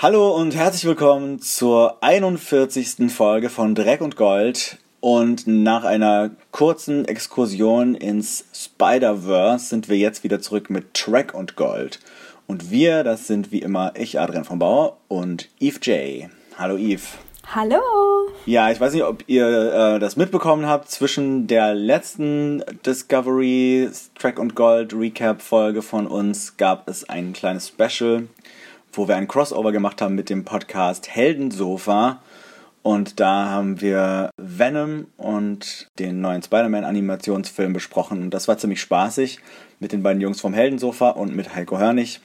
Hallo und herzlich willkommen zur 41. Folge von Dreck und Gold. Und nach einer kurzen Exkursion ins Spider-Verse sind wir jetzt wieder zurück mit Track und Gold. Und wir, das sind wie immer ich, Adrian von Bauer und Eve J. Hallo Eve. Hallo. Ja, ich weiß nicht, ob ihr äh, das mitbekommen habt. Zwischen der letzten Discovery Track und Gold Recap Folge von uns gab es ein kleines Special, wo wir ein Crossover gemacht haben mit dem Podcast Heldensofa. Und da haben wir Venom und den neuen Spider-Man-Animationsfilm besprochen. Und das war ziemlich spaßig mit den beiden Jungs vom Heldensofa und mit Heiko Hörnig.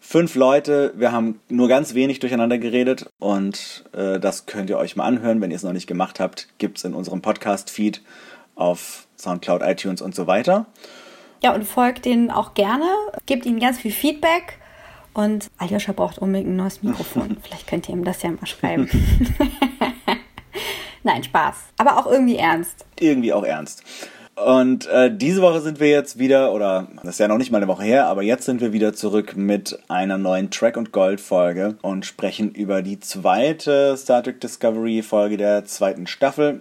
Fünf Leute, wir haben nur ganz wenig durcheinander geredet und äh, das könnt ihr euch mal anhören, wenn ihr es noch nicht gemacht habt. Gibt es in unserem Podcast-Feed auf Soundcloud, iTunes und so weiter. Ja, und folgt denen auch gerne, gebt ihnen ganz viel Feedback. Und Aljoscha braucht unbedingt ein neues Mikrofon. Vielleicht könnt ihr ihm das ja mal schreiben. Nein, Spaß. Aber auch irgendwie ernst. Irgendwie auch ernst. Und äh, diese Woche sind wir jetzt wieder, oder das ist ja noch nicht mal eine Woche her, aber jetzt sind wir wieder zurück mit einer neuen Track und Gold Folge und sprechen über die zweite Star Trek Discovery Folge der zweiten Staffel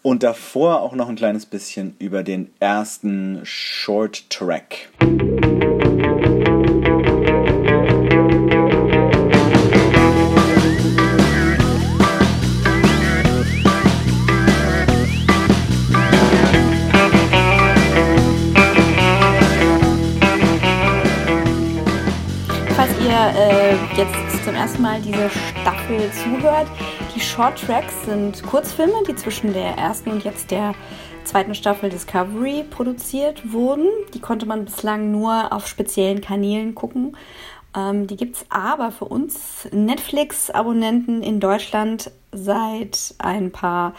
und davor auch noch ein kleines bisschen über den ersten Short Track. Mal diese Staffel zuhört, die Short Tracks sind Kurzfilme, die zwischen der ersten und jetzt der zweiten Staffel Discovery produziert wurden. Die konnte man bislang nur auf speziellen Kanälen gucken. Ähm, die gibt es aber für uns Netflix-Abonnenten in Deutschland seit ein paar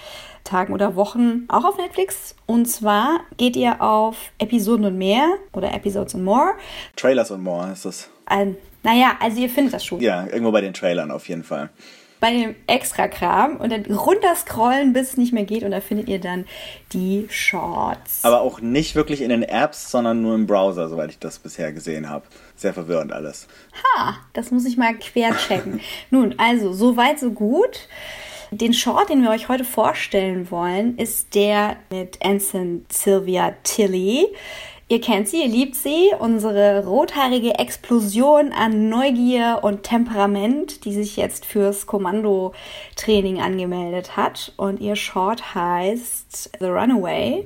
Tagen oder Wochen auch auf Netflix. Und zwar geht ihr auf Episoden und mehr oder Episodes and More. Trailers und More ist das. Ein naja, also ihr findet das schon. Ja, irgendwo bei den Trailern auf jeden Fall. Bei dem Extra-Kram und dann runterscrollen, bis es nicht mehr geht und da findet ihr dann die Shorts. Aber auch nicht wirklich in den Apps, sondern nur im Browser, soweit ich das bisher gesehen habe. Sehr verwirrend alles. Ha, das muss ich mal quer checken. Nun, also, so weit, so gut. Den Short, den wir euch heute vorstellen wollen, ist der mit Anson Sylvia Tilly. Ihr kennt sie, ihr liebt sie, unsere rothaarige Explosion an Neugier und Temperament, die sich jetzt fürs Kommandotraining angemeldet hat. Und ihr Short heißt The Runaway.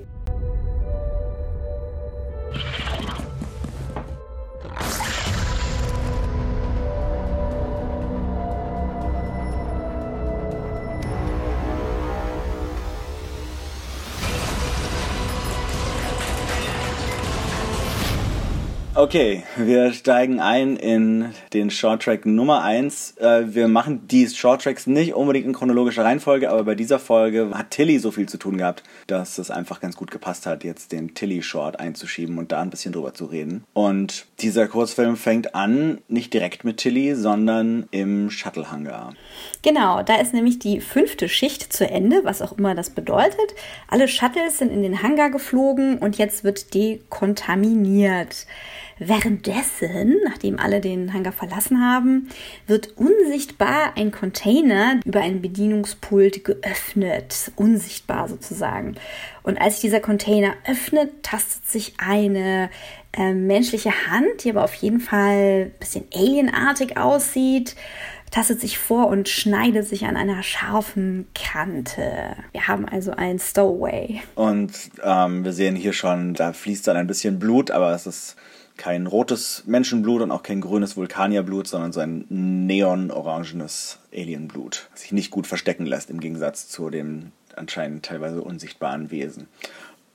Okay, wir steigen ein in den Shorttrack Nummer 1. Äh, wir machen die Shorttracks nicht unbedingt in chronologischer Reihenfolge, aber bei dieser Folge hat Tilly so viel zu tun gehabt, dass es einfach ganz gut gepasst hat, jetzt den Tilly-Short einzuschieben und da ein bisschen drüber zu reden. Und dieser Kurzfilm fängt an, nicht direkt mit Tilly, sondern im Shuttle-Hangar. Genau, da ist nämlich die fünfte Schicht zu Ende, was auch immer das bedeutet. Alle Shuttles sind in den Hangar geflogen und jetzt wird dekontaminiert. Währenddessen, nachdem alle den Hangar verlassen haben, wird unsichtbar ein Container über ein Bedienungspult geöffnet. Unsichtbar sozusagen. Und als sich dieser Container öffnet, tastet sich eine äh, menschliche Hand, die aber auf jeden Fall ein bisschen alienartig aussieht tastet sich vor und schneidet sich an einer scharfen Kante. Wir haben also ein Stowaway. Und ähm, wir sehen hier schon, da fließt dann ein bisschen Blut, aber es ist kein rotes Menschenblut und auch kein grünes Vulkanierblut, sondern so ein neon-orangenes Alienblut, das sich nicht gut verstecken lässt im Gegensatz zu dem anscheinend teilweise unsichtbaren Wesen.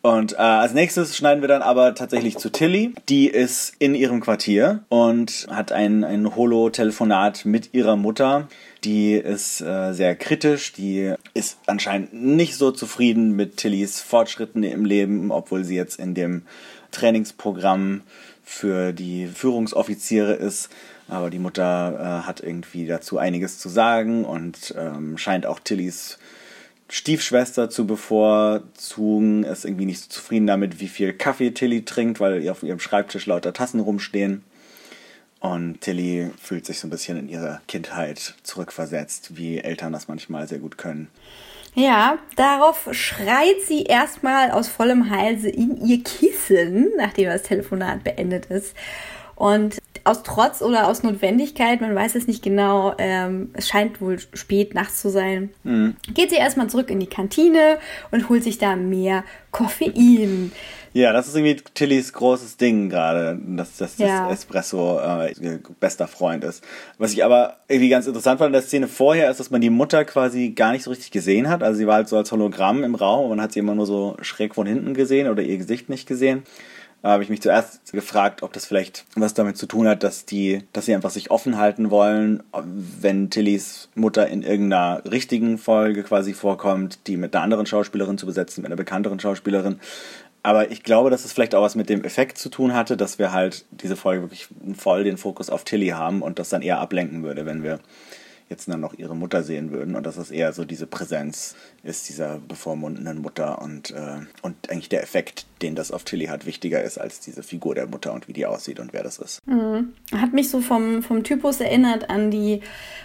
Und äh, als nächstes schneiden wir dann aber tatsächlich zu Tilly. Die ist in ihrem Quartier und hat ein, ein Holo-Telefonat mit ihrer Mutter. Die ist äh, sehr kritisch, die ist anscheinend nicht so zufrieden mit Tillys Fortschritten im Leben, obwohl sie jetzt in dem Trainingsprogramm für die Führungsoffiziere ist. Aber die Mutter äh, hat irgendwie dazu einiges zu sagen und ähm, scheint auch Tillys Stiefschwester zu bevorzugen, ist irgendwie nicht so zufrieden damit, wie viel Kaffee Tilly trinkt, weil auf ihrem Schreibtisch lauter Tassen rumstehen. Und Tilly fühlt sich so ein bisschen in ihre Kindheit zurückversetzt, wie Eltern das manchmal sehr gut können. Ja, darauf schreit sie erstmal aus vollem Halse in ihr Kissen, nachdem das Telefonat beendet ist. Und aus Trotz oder aus Notwendigkeit, man weiß es nicht genau, ähm, es scheint wohl spät nachts zu sein, mhm. geht sie erstmal zurück in die Kantine und holt sich da mehr Koffein. Ja, das ist irgendwie Tillys großes Ding gerade, dass, dass ja. das Espresso äh, bester Freund ist. Was ich aber irgendwie ganz interessant fand in der Szene vorher, ist, dass man die Mutter quasi gar nicht so richtig gesehen hat. Also sie war halt so als Hologramm im Raum und man hat sie immer nur so schräg von hinten gesehen oder ihr Gesicht nicht gesehen. Da habe ich mich zuerst gefragt, ob das vielleicht was damit zu tun hat, dass die, dass sie einfach sich offen halten wollen, wenn Tillys Mutter in irgendeiner richtigen Folge quasi vorkommt, die mit einer anderen Schauspielerin zu besetzen, mit einer bekannteren Schauspielerin. Aber ich glaube, dass es vielleicht auch was mit dem Effekt zu tun hatte, dass wir halt diese Folge wirklich voll den Fokus auf Tilly haben und das dann eher ablenken würde, wenn wir jetzt dann noch ihre Mutter sehen würden und dass es eher so diese Präsenz ist dieser bevormundenden Mutter und, äh, und eigentlich der Effekt, den das auf Tilly hat, wichtiger ist als diese Figur der Mutter und wie die aussieht und wer das ist. Mhm. Hat mich so vom, vom Typus erinnert an die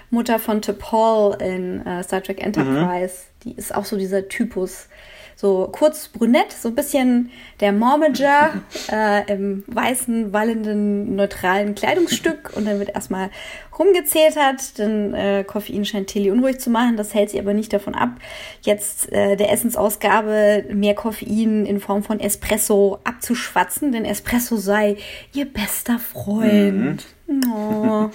Mutter von T'Pol in äh, Star Trek Enterprise. Mhm. Die ist auch so dieser Typus so kurz brünett, so ein bisschen der Mormager äh, im weißen, wallenden, neutralen Kleidungsstück und dann wird erstmal rumgezetert, denn äh, Koffein scheint Tilly unruhig zu machen, das hält sie aber nicht davon ab, jetzt äh, der Essensausgabe mehr Koffein in Form von Espresso abzuschwatzen, denn Espresso sei ihr bester Freund. Mhm. Oh.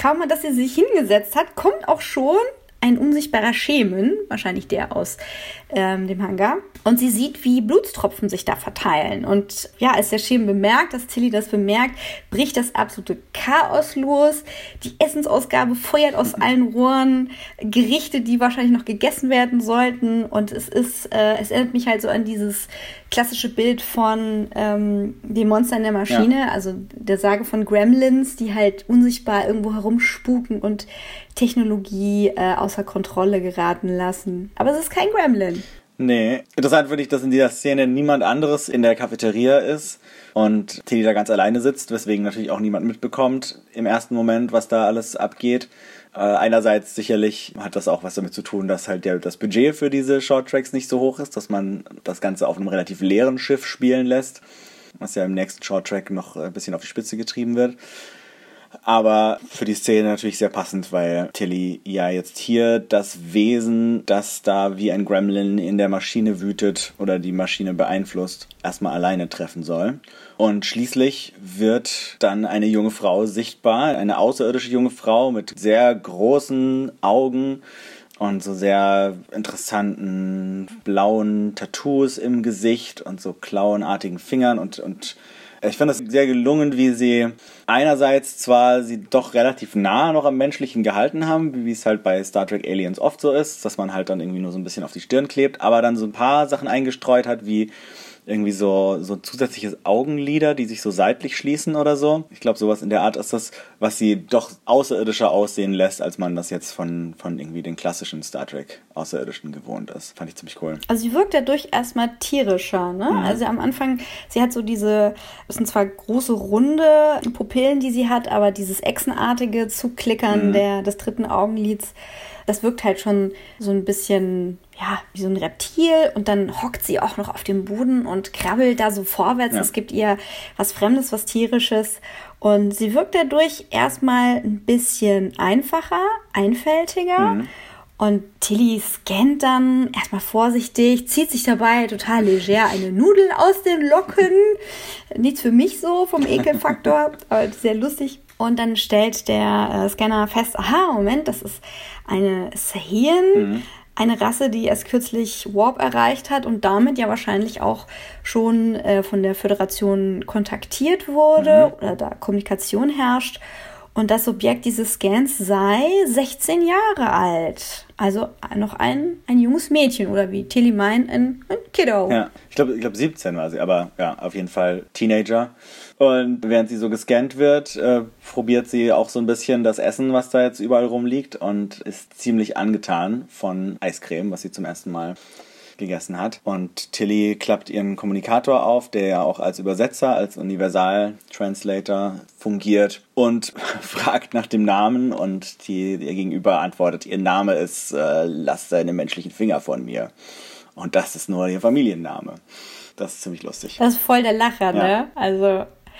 Kaum mal, dass sie sich hingesetzt hat, kommt auch schon ein unsichtbarer Schemen, wahrscheinlich der aus ähm, dem Hangar. Und sie sieht, wie Blutstropfen sich da verteilen. Und ja, als der Schemen bemerkt, dass Tilly das bemerkt, bricht das absolute Chaos los. Die Essensausgabe feuert aus allen Rohren Gerichte, die wahrscheinlich noch gegessen werden sollten. Und es ist, äh, es erinnert mich halt so an dieses klassische Bild von ähm, dem Monster in der Maschine, ja. also der Sage von Gremlins, die halt unsichtbar irgendwo herumspuken und Technologie äh, außer Kontrolle geraten lassen. Aber es ist kein Gremlin. Nee. Interessant finde ich, dass in dieser Szene niemand anderes in der Cafeteria ist und Teddy da ganz alleine sitzt, weswegen natürlich auch niemand mitbekommt im ersten Moment, was da alles abgeht. Äh, einerseits sicherlich hat das auch was damit zu tun, dass halt der, das Budget für diese Shorttracks nicht so hoch ist, dass man das Ganze auf einem relativ leeren Schiff spielen lässt, was ja im nächsten Shorttrack noch ein bisschen auf die Spitze getrieben wird aber für die Szene natürlich sehr passend, weil Tilly ja jetzt hier das Wesen, das da wie ein Gremlin in der Maschine wütet oder die Maschine beeinflusst, erstmal alleine treffen soll. Und schließlich wird dann eine junge Frau sichtbar, eine außerirdische junge Frau mit sehr großen Augen und so sehr interessanten blauen Tattoos im Gesicht und so klauenartigen Fingern und, und ich finde es sehr gelungen, wie sie einerseits zwar sie doch relativ nah noch am Menschlichen gehalten haben, wie es halt bei Star Trek Aliens oft so ist, dass man halt dann irgendwie nur so ein bisschen auf die Stirn klebt, aber dann so ein paar Sachen eingestreut hat, wie irgendwie so, so zusätzliches Augenlider, die sich so seitlich schließen oder so. Ich glaube, sowas in der Art ist das, was sie doch außerirdischer aussehen lässt, als man das jetzt von, von irgendwie den klassischen Star Trek Außerirdischen gewohnt ist. Fand ich ziemlich cool. Also sie wirkt dadurch erstmal tierischer, ne? Mhm. Also am Anfang, sie hat so diese, das sind zwar große runde Pupillen, die sie hat, aber dieses echsenartige Zuklickern mhm. der, des dritten Augenlids, das wirkt halt schon so ein bisschen, ja, wie so ein Reptil und dann hockt sie auch noch auf dem Boden und krabbelt da so vorwärts. Es gibt ihr was Fremdes, was Tierisches und sie wirkt dadurch erstmal ein bisschen einfacher, einfältiger. Mhm. Und Tilly scannt dann erstmal vorsichtig, zieht sich dabei total leger eine Nudel aus den Locken. Nichts für mich so vom Ekelfaktor, aber sehr lustig. Und dann stellt der äh, Scanner fest, aha, Moment, das ist eine Sahien, mhm. Eine Rasse, die erst kürzlich Warp erreicht hat und damit ja wahrscheinlich auch schon äh, von der Föderation kontaktiert wurde mhm. oder da Kommunikation herrscht. Und das Objekt dieses Scans sei 16 Jahre alt. Also noch ein, ein junges Mädchen oder wie Tilly meint, ein, ein Kiddo. Ja, ich glaube ich glaub 17 war sie, aber ja, auf jeden Fall Teenager. Und während sie so gescannt wird, äh, probiert sie auch so ein bisschen das Essen, was da jetzt überall rumliegt und ist ziemlich angetan von Eiscreme, was sie zum ersten Mal gegessen hat. Und Tilly klappt ihren Kommunikator auf, der ja auch als Übersetzer, als Universal-Translator fungiert und fragt nach dem Namen und die, ihr Gegenüber antwortet, ihr Name ist äh, Lass deine menschlichen Finger von mir. Und das ist nur ihr Familienname. Das ist ziemlich lustig. Das ist voll der Lacher, ja. ne? Also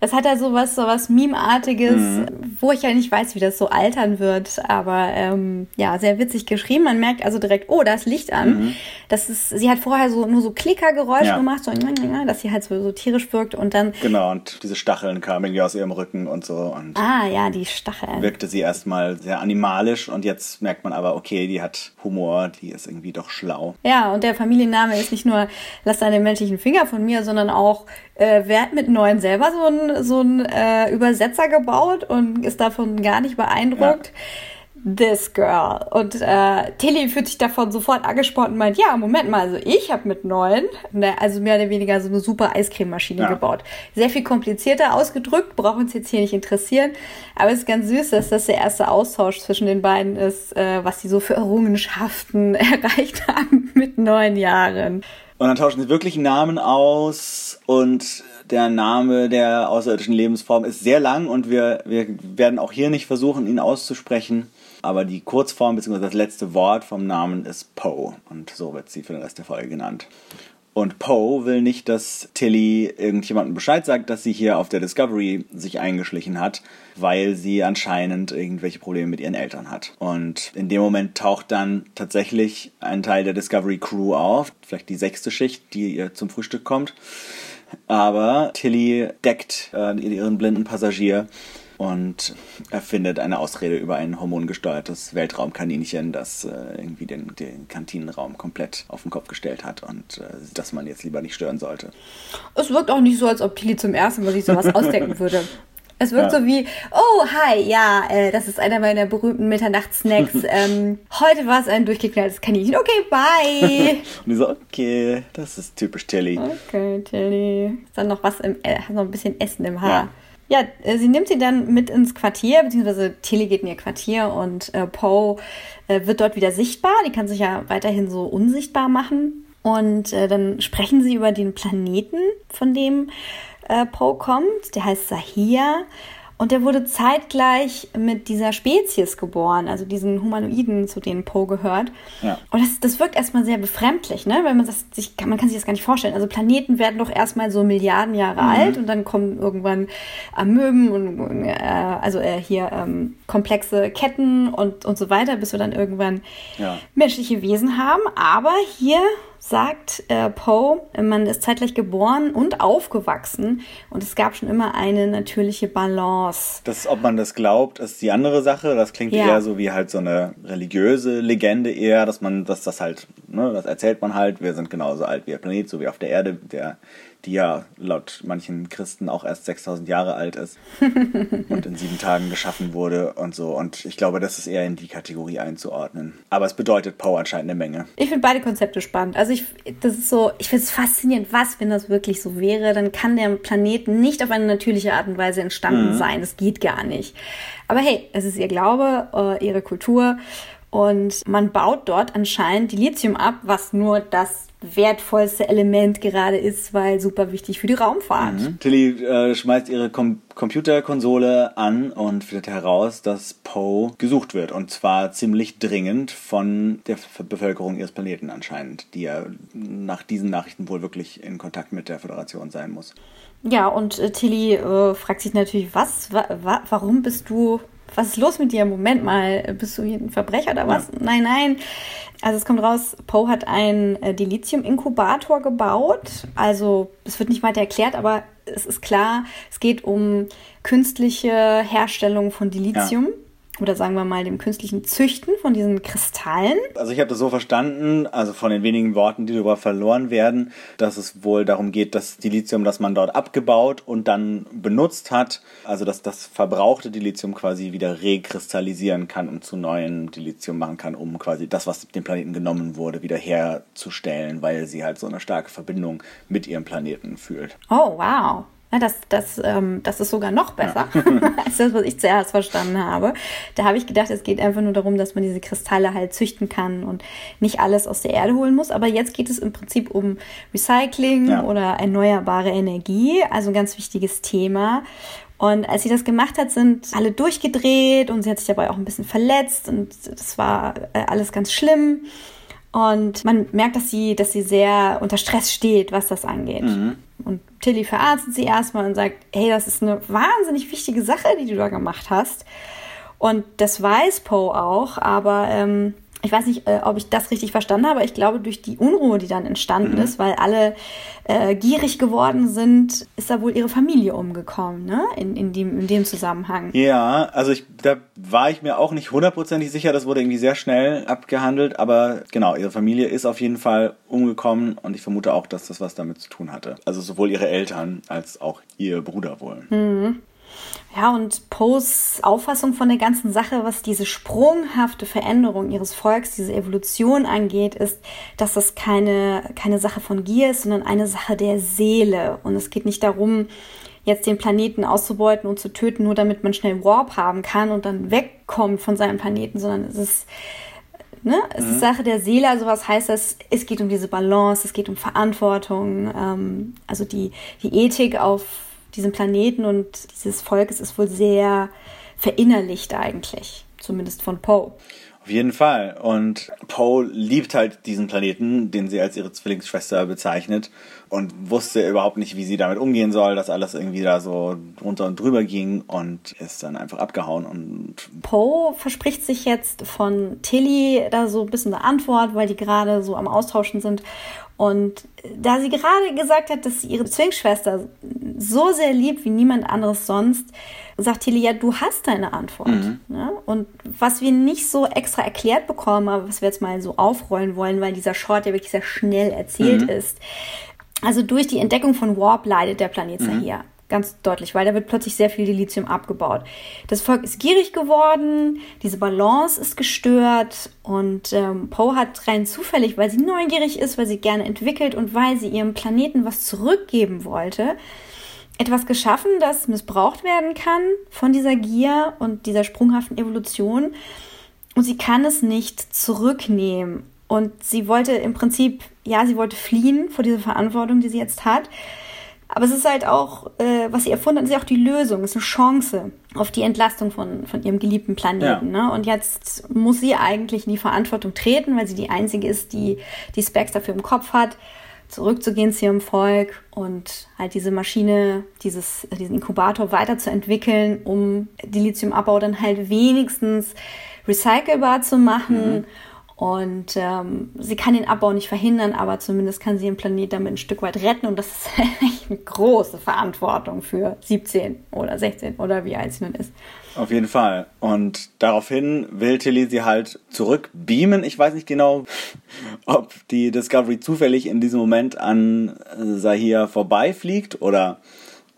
das hat ja sowas, sowas Meme-artiges, mhm. wo ich ja nicht weiß, wie das so altern wird. Aber ähm, ja, sehr witzig geschrieben. Man merkt also direkt, oh, da ist Licht an. Mhm. Das ist, sie hat vorher so nur so Klickergeräusche ja. gemacht, so, dass sie halt so, so, tierisch wirkt und dann. Genau, und diese Stacheln kamen irgendwie aus ihrem Rücken und so. Und ah, ja, die Stacheln. Wirkte sie erstmal sehr animalisch und jetzt merkt man aber, okay, die hat Humor, die ist irgendwie doch schlau. Ja, und der Familienname ist nicht nur, lass deine menschlichen Finger von mir, sondern auch, äh, wer hat mit neun selber so so ein äh, Übersetzer gebaut und ist davon gar nicht beeindruckt. Ja. This girl. Und äh, Tilly fühlt sich davon sofort angesprochen und meint, ja, Moment mal, also ich habe mit neun, ne, also mehr oder weniger so eine super Eiscrememaschine ja. gebaut. Sehr viel komplizierter ausgedrückt, braucht uns jetzt hier nicht interessieren. Aber es ist ganz süß, dass das der erste Austausch zwischen den beiden ist, äh, was sie so für Errungenschaften erreicht haben mit neun Jahren. Und dann tauschen sie wirklich Namen aus und der Name der außerirdischen Lebensform ist sehr lang und wir, wir werden auch hier nicht versuchen, ihn auszusprechen. Aber die Kurzform bzw. das letzte Wort vom Namen ist Poe und so wird sie für den Rest der Folge genannt. Und Poe will nicht, dass Tilly irgendjemandem Bescheid sagt, dass sie hier auf der Discovery sich eingeschlichen hat, weil sie anscheinend irgendwelche Probleme mit ihren Eltern hat. Und in dem Moment taucht dann tatsächlich ein Teil der Discovery Crew auf, vielleicht die sechste Schicht, die ihr zum Frühstück kommt. Aber Tilly deckt äh, ihren blinden Passagier und erfindet eine Ausrede über ein hormongesteuertes Weltraumkaninchen, das äh, irgendwie den, den, Kantinenraum komplett auf den Kopf gestellt hat und äh, dass man jetzt lieber nicht stören sollte. Es wirkt auch nicht so, als ob Tilly zum ersten Mal sich sowas ausdenken würde. Es wirkt ja. so wie, oh, hi, ja, äh, das ist einer meiner berühmten Mitternachtssnacks. ähm, heute war es ein durchgeknalltes Kaninchen. Okay, bye. Und die so, okay, das ist typisch Tilly. Okay, Tilly. Ist dann noch was im, äh, hat noch ein bisschen Essen im Haar. Ja. ja äh, sie nimmt sie dann mit ins Quartier, beziehungsweise Tilly geht in ihr Quartier und äh, Poe äh, wird dort wieder sichtbar. Die kann sich ja weiterhin so unsichtbar machen. Und äh, dann sprechen sie über den Planeten, von dem äh, Poe kommt. Der heißt Sahia. Und der wurde zeitgleich mit dieser Spezies geboren, also diesen Humanoiden, zu denen Poe gehört. Ja. Und das, das wirkt erstmal sehr befremdlich, ne? Weil man das sich, man kann sich das gar nicht vorstellen. Also Planeten werden doch erstmal so Milliarden Jahre mhm. alt und dann kommen irgendwann Amöben und äh, also äh, hier ähm, komplexe Ketten und, und so weiter, bis wir dann irgendwann ja. menschliche Wesen haben. Aber hier sagt äh, Poe, man ist zeitgleich geboren und aufgewachsen und es gab schon immer eine natürliche Balance. Das, ob man das glaubt, ist die andere Sache. Das klingt ja. eher so wie halt so eine religiöse Legende eher, dass man, dass das halt, ne, das erzählt man halt, wir sind genauso alt wie der Planet, so wie auf der Erde, der die ja laut manchen Christen auch erst 6000 Jahre alt ist und in sieben Tagen geschaffen wurde und so. Und ich glaube, das ist eher in die Kategorie einzuordnen. Aber es bedeutet Power anscheinend eine Menge. Ich finde beide Konzepte spannend. Also ich, das ist so, ich finde es faszinierend, was, wenn das wirklich so wäre, dann kann der Planet nicht auf eine natürliche Art und Weise entstanden mhm. sein. Das geht gar nicht. Aber hey, es ist ihr Glaube, äh, ihre Kultur. Und man baut dort anscheinend Dilithium ab, was nur das wertvollste Element gerade ist, weil super wichtig für die Raumfahrt. Mhm. Tilly äh, schmeißt ihre Com Computerkonsole an und findet heraus, dass Poe gesucht wird. Und zwar ziemlich dringend von der Bevölkerung ihres Planeten anscheinend, die ja nach diesen Nachrichten wohl wirklich in Kontakt mit der Föderation sein muss. Ja, und äh, Tilly äh, fragt sich natürlich, was, wa wa warum bist du was ist los mit dir? Moment mal, bist du hier ein Verbrecher oder was? Ja. Nein, nein. Also es kommt raus, Poe hat einen äh, Dilithium-Inkubator gebaut. Also es wird nicht weiter erklärt, aber es ist klar, es geht um künstliche Herstellung von Dilithium. Ja oder sagen wir mal dem künstlichen Züchten von diesen Kristallen. Also ich habe das so verstanden, also von den wenigen Worten, die darüber verloren werden, dass es wohl darum geht, dass Dilithium, das man dort abgebaut und dann benutzt hat, also dass das verbrauchte Dilithium quasi wieder rekristallisieren kann und zu neuen Dilithium machen kann, um quasi das, was dem Planeten genommen wurde, wieder herzustellen, weil sie halt so eine starke Verbindung mit ihrem Planeten fühlt. Oh, wow. Ja, das, das, ähm, das ist sogar noch besser ja. als das, was ich zuerst verstanden habe. Da habe ich gedacht, es geht einfach nur darum, dass man diese Kristalle halt züchten kann und nicht alles aus der Erde holen muss. Aber jetzt geht es im Prinzip um Recycling ja. oder erneuerbare Energie, also ein ganz wichtiges Thema. Und als sie das gemacht hat, sind alle durchgedreht und sie hat sich dabei auch ein bisschen verletzt und das war äh, alles ganz schlimm. Und man merkt, dass sie, dass sie sehr unter Stress steht, was das angeht. Mhm. Und Tilly verarztet sie erstmal und sagt, hey, das ist eine wahnsinnig wichtige Sache, die du da gemacht hast. Und das weiß Poe auch, aber ähm, ich weiß nicht, äh, ob ich das richtig verstanden habe, aber ich glaube, durch die Unruhe, die dann entstanden mhm. ist, weil alle äh, gierig geworden sind, ist da wohl ihre Familie umgekommen, ne? In, in, dem, in dem Zusammenhang. Ja, also ich, da war ich mir auch nicht hundertprozentig sicher, das wurde irgendwie sehr schnell abgehandelt, aber genau, ihre Familie ist auf jeden Fall umgekommen und ich vermute auch, dass das was damit zu tun hatte. Also sowohl ihre Eltern als auch ihr Bruder wohl. Mhm. Ja, und Poes Auffassung von der ganzen Sache, was diese sprunghafte Veränderung ihres Volks, diese Evolution angeht, ist, dass das keine, keine Sache von Gier ist, sondern eine Sache der Seele. Und es geht nicht darum, jetzt den Planeten auszubeuten und zu töten, nur damit man schnell Warp haben kann und dann wegkommt von seinem Planeten, sondern es ist, ne, es mhm. ist Sache der Seele. Also was heißt das? Es geht um diese Balance, es geht um Verantwortung, ähm, also die, die Ethik auf diesem Planeten und dieses Volkes ist wohl sehr verinnerlicht eigentlich, zumindest von Poe. Auf jeden Fall. Und Poe liebt halt diesen Planeten, den sie als ihre Zwillingsschwester bezeichnet und wusste überhaupt nicht, wie sie damit umgehen soll, dass alles irgendwie da so drunter und drüber ging und ist dann einfach abgehauen und Poe verspricht sich jetzt von Tilly da so ein bisschen eine Antwort, weil die gerade so am Austauschen sind und da sie gerade gesagt hat, dass sie ihre Zwillingsschwester so sehr liebt wie niemand anderes sonst, sagt Tilly, ja, du hast deine Antwort. Mhm. Ne? Und was wir nicht so extra erklärt bekommen, aber was wir jetzt mal so aufrollen wollen, weil dieser Short ja wirklich sehr schnell erzählt mhm. ist. Also durch die Entdeckung von Warp leidet der Planet mhm. Sahir ganz deutlich, weil da wird plötzlich sehr viel Dilithium abgebaut. Das Volk ist gierig geworden, diese Balance ist gestört und ähm, Poe hat rein zufällig, weil sie neugierig ist, weil sie gerne entwickelt und weil sie ihrem Planeten was zurückgeben wollte, etwas geschaffen, das missbraucht werden kann von dieser Gier und dieser sprunghaften Evolution. Und sie kann es nicht zurücknehmen. Und sie wollte im Prinzip, ja, sie wollte fliehen vor dieser Verantwortung, die sie jetzt hat. Aber es ist halt auch, äh, was sie erfunden hat, ist ja auch die Lösung, es ist eine Chance auf die Entlastung von, von ihrem geliebten Planeten. Ja. Ne? Und jetzt muss sie eigentlich in die Verantwortung treten, weil sie die Einzige ist, die die Specs dafür im Kopf hat, zurückzugehen zu ihrem Volk und halt diese Maschine, dieses, diesen Inkubator weiterzuentwickeln, um die Lithiumabbau dann halt wenigstens recycelbar zu machen. Mhm und ähm, sie kann den Abbau nicht verhindern, aber zumindest kann sie den Planet damit ein Stück weit retten. Und das ist echt eine große Verantwortung für 17 oder 16 oder wie alt sie nun ist. Auf jeden Fall. Und daraufhin will Tilly sie halt zurückbeamen. Ich weiß nicht genau, ob die Discovery zufällig in diesem Moment an Sahir vorbeifliegt oder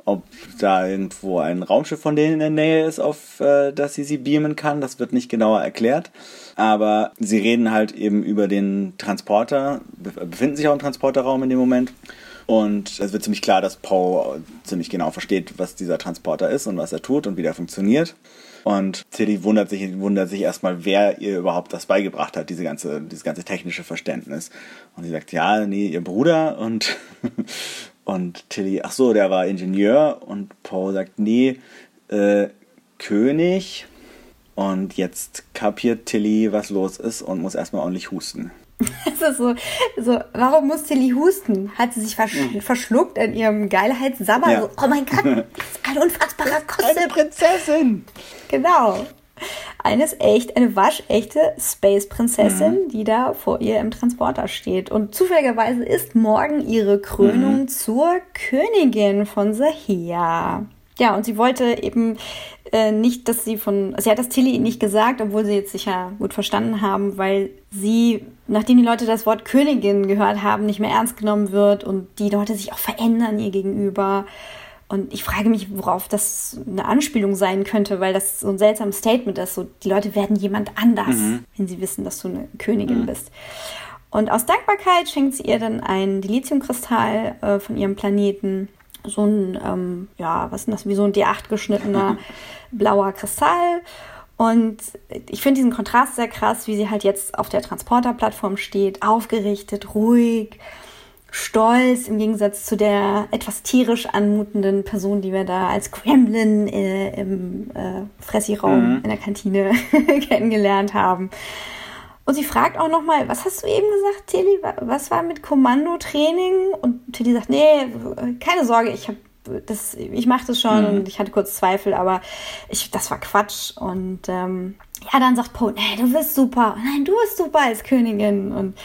ob da irgendwo ein Raumschiff von denen in der Nähe ist, auf äh, das sie sie beamen kann. Das wird nicht genauer erklärt aber sie reden halt eben über den Transporter, befinden sich auch im Transporterraum in dem Moment. Und es wird ziemlich klar, dass Poe ziemlich genau versteht, was dieser Transporter ist und was er tut und wie der funktioniert. Und Tilly wundert sich, wundert sich erstmal, wer ihr überhaupt das beigebracht hat, diese ganze, dieses ganze technische Verständnis. Und sie sagt, ja, nee, ihr Bruder und, und Tilly, ach so, der war Ingenieur und Poe sagt, nee, äh, König und jetzt kapiert Tilly, was los ist und muss erstmal ordentlich husten. Das ist so, so, warum muss Tilly husten? Hat sie sich versch mhm. verschluckt in ihrem Geilheitssabber? Ja. So, oh mein Gott, das ist ein unfassbarer Kostüm. Eine Prinzessin. Genau. Eine ist echt, eine waschechte Space-Prinzessin, mhm. die da vor ihr im Transporter steht. Und zufälligerweise ist morgen ihre Krönung mhm. zur Königin von Sahia. Ja, und sie wollte eben äh, nicht, dass sie von, sie hat das Tilly nicht gesagt, obwohl sie jetzt sicher gut verstanden haben, weil sie, nachdem die Leute das Wort Königin gehört haben, nicht mehr ernst genommen wird und die Leute sich auch verändern ihr gegenüber. Und ich frage mich, worauf das eine Anspielung sein könnte, weil das so ein seltsames Statement ist. So, die Leute werden jemand anders, mhm. wenn sie wissen, dass du eine Königin mhm. bist. Und aus Dankbarkeit schenkt sie ihr dann ein Dilithiumkristall äh, von ihrem Planeten so ein, ähm, ja, was ist denn das, wie so ein D8 geschnittener blauer Kristall. Und ich finde diesen Kontrast sehr krass, wie sie halt jetzt auf der Transporterplattform steht, aufgerichtet, ruhig, stolz, im Gegensatz zu der etwas tierisch anmutenden Person, die wir da als Kremlin äh, im äh, Fressiraum mhm. in der Kantine kennengelernt haben. Und sie fragt auch nochmal, was hast du eben gesagt, Tilly? Was war mit Kommandotraining? Und Tilly sagt, nee, keine Sorge, ich habe das, ich mache das schon mhm. und ich hatte kurz Zweifel, aber ich, das war Quatsch. Und ähm, ja, dann sagt Poe, nee, du bist super. Nein, du bist super als Königin. Und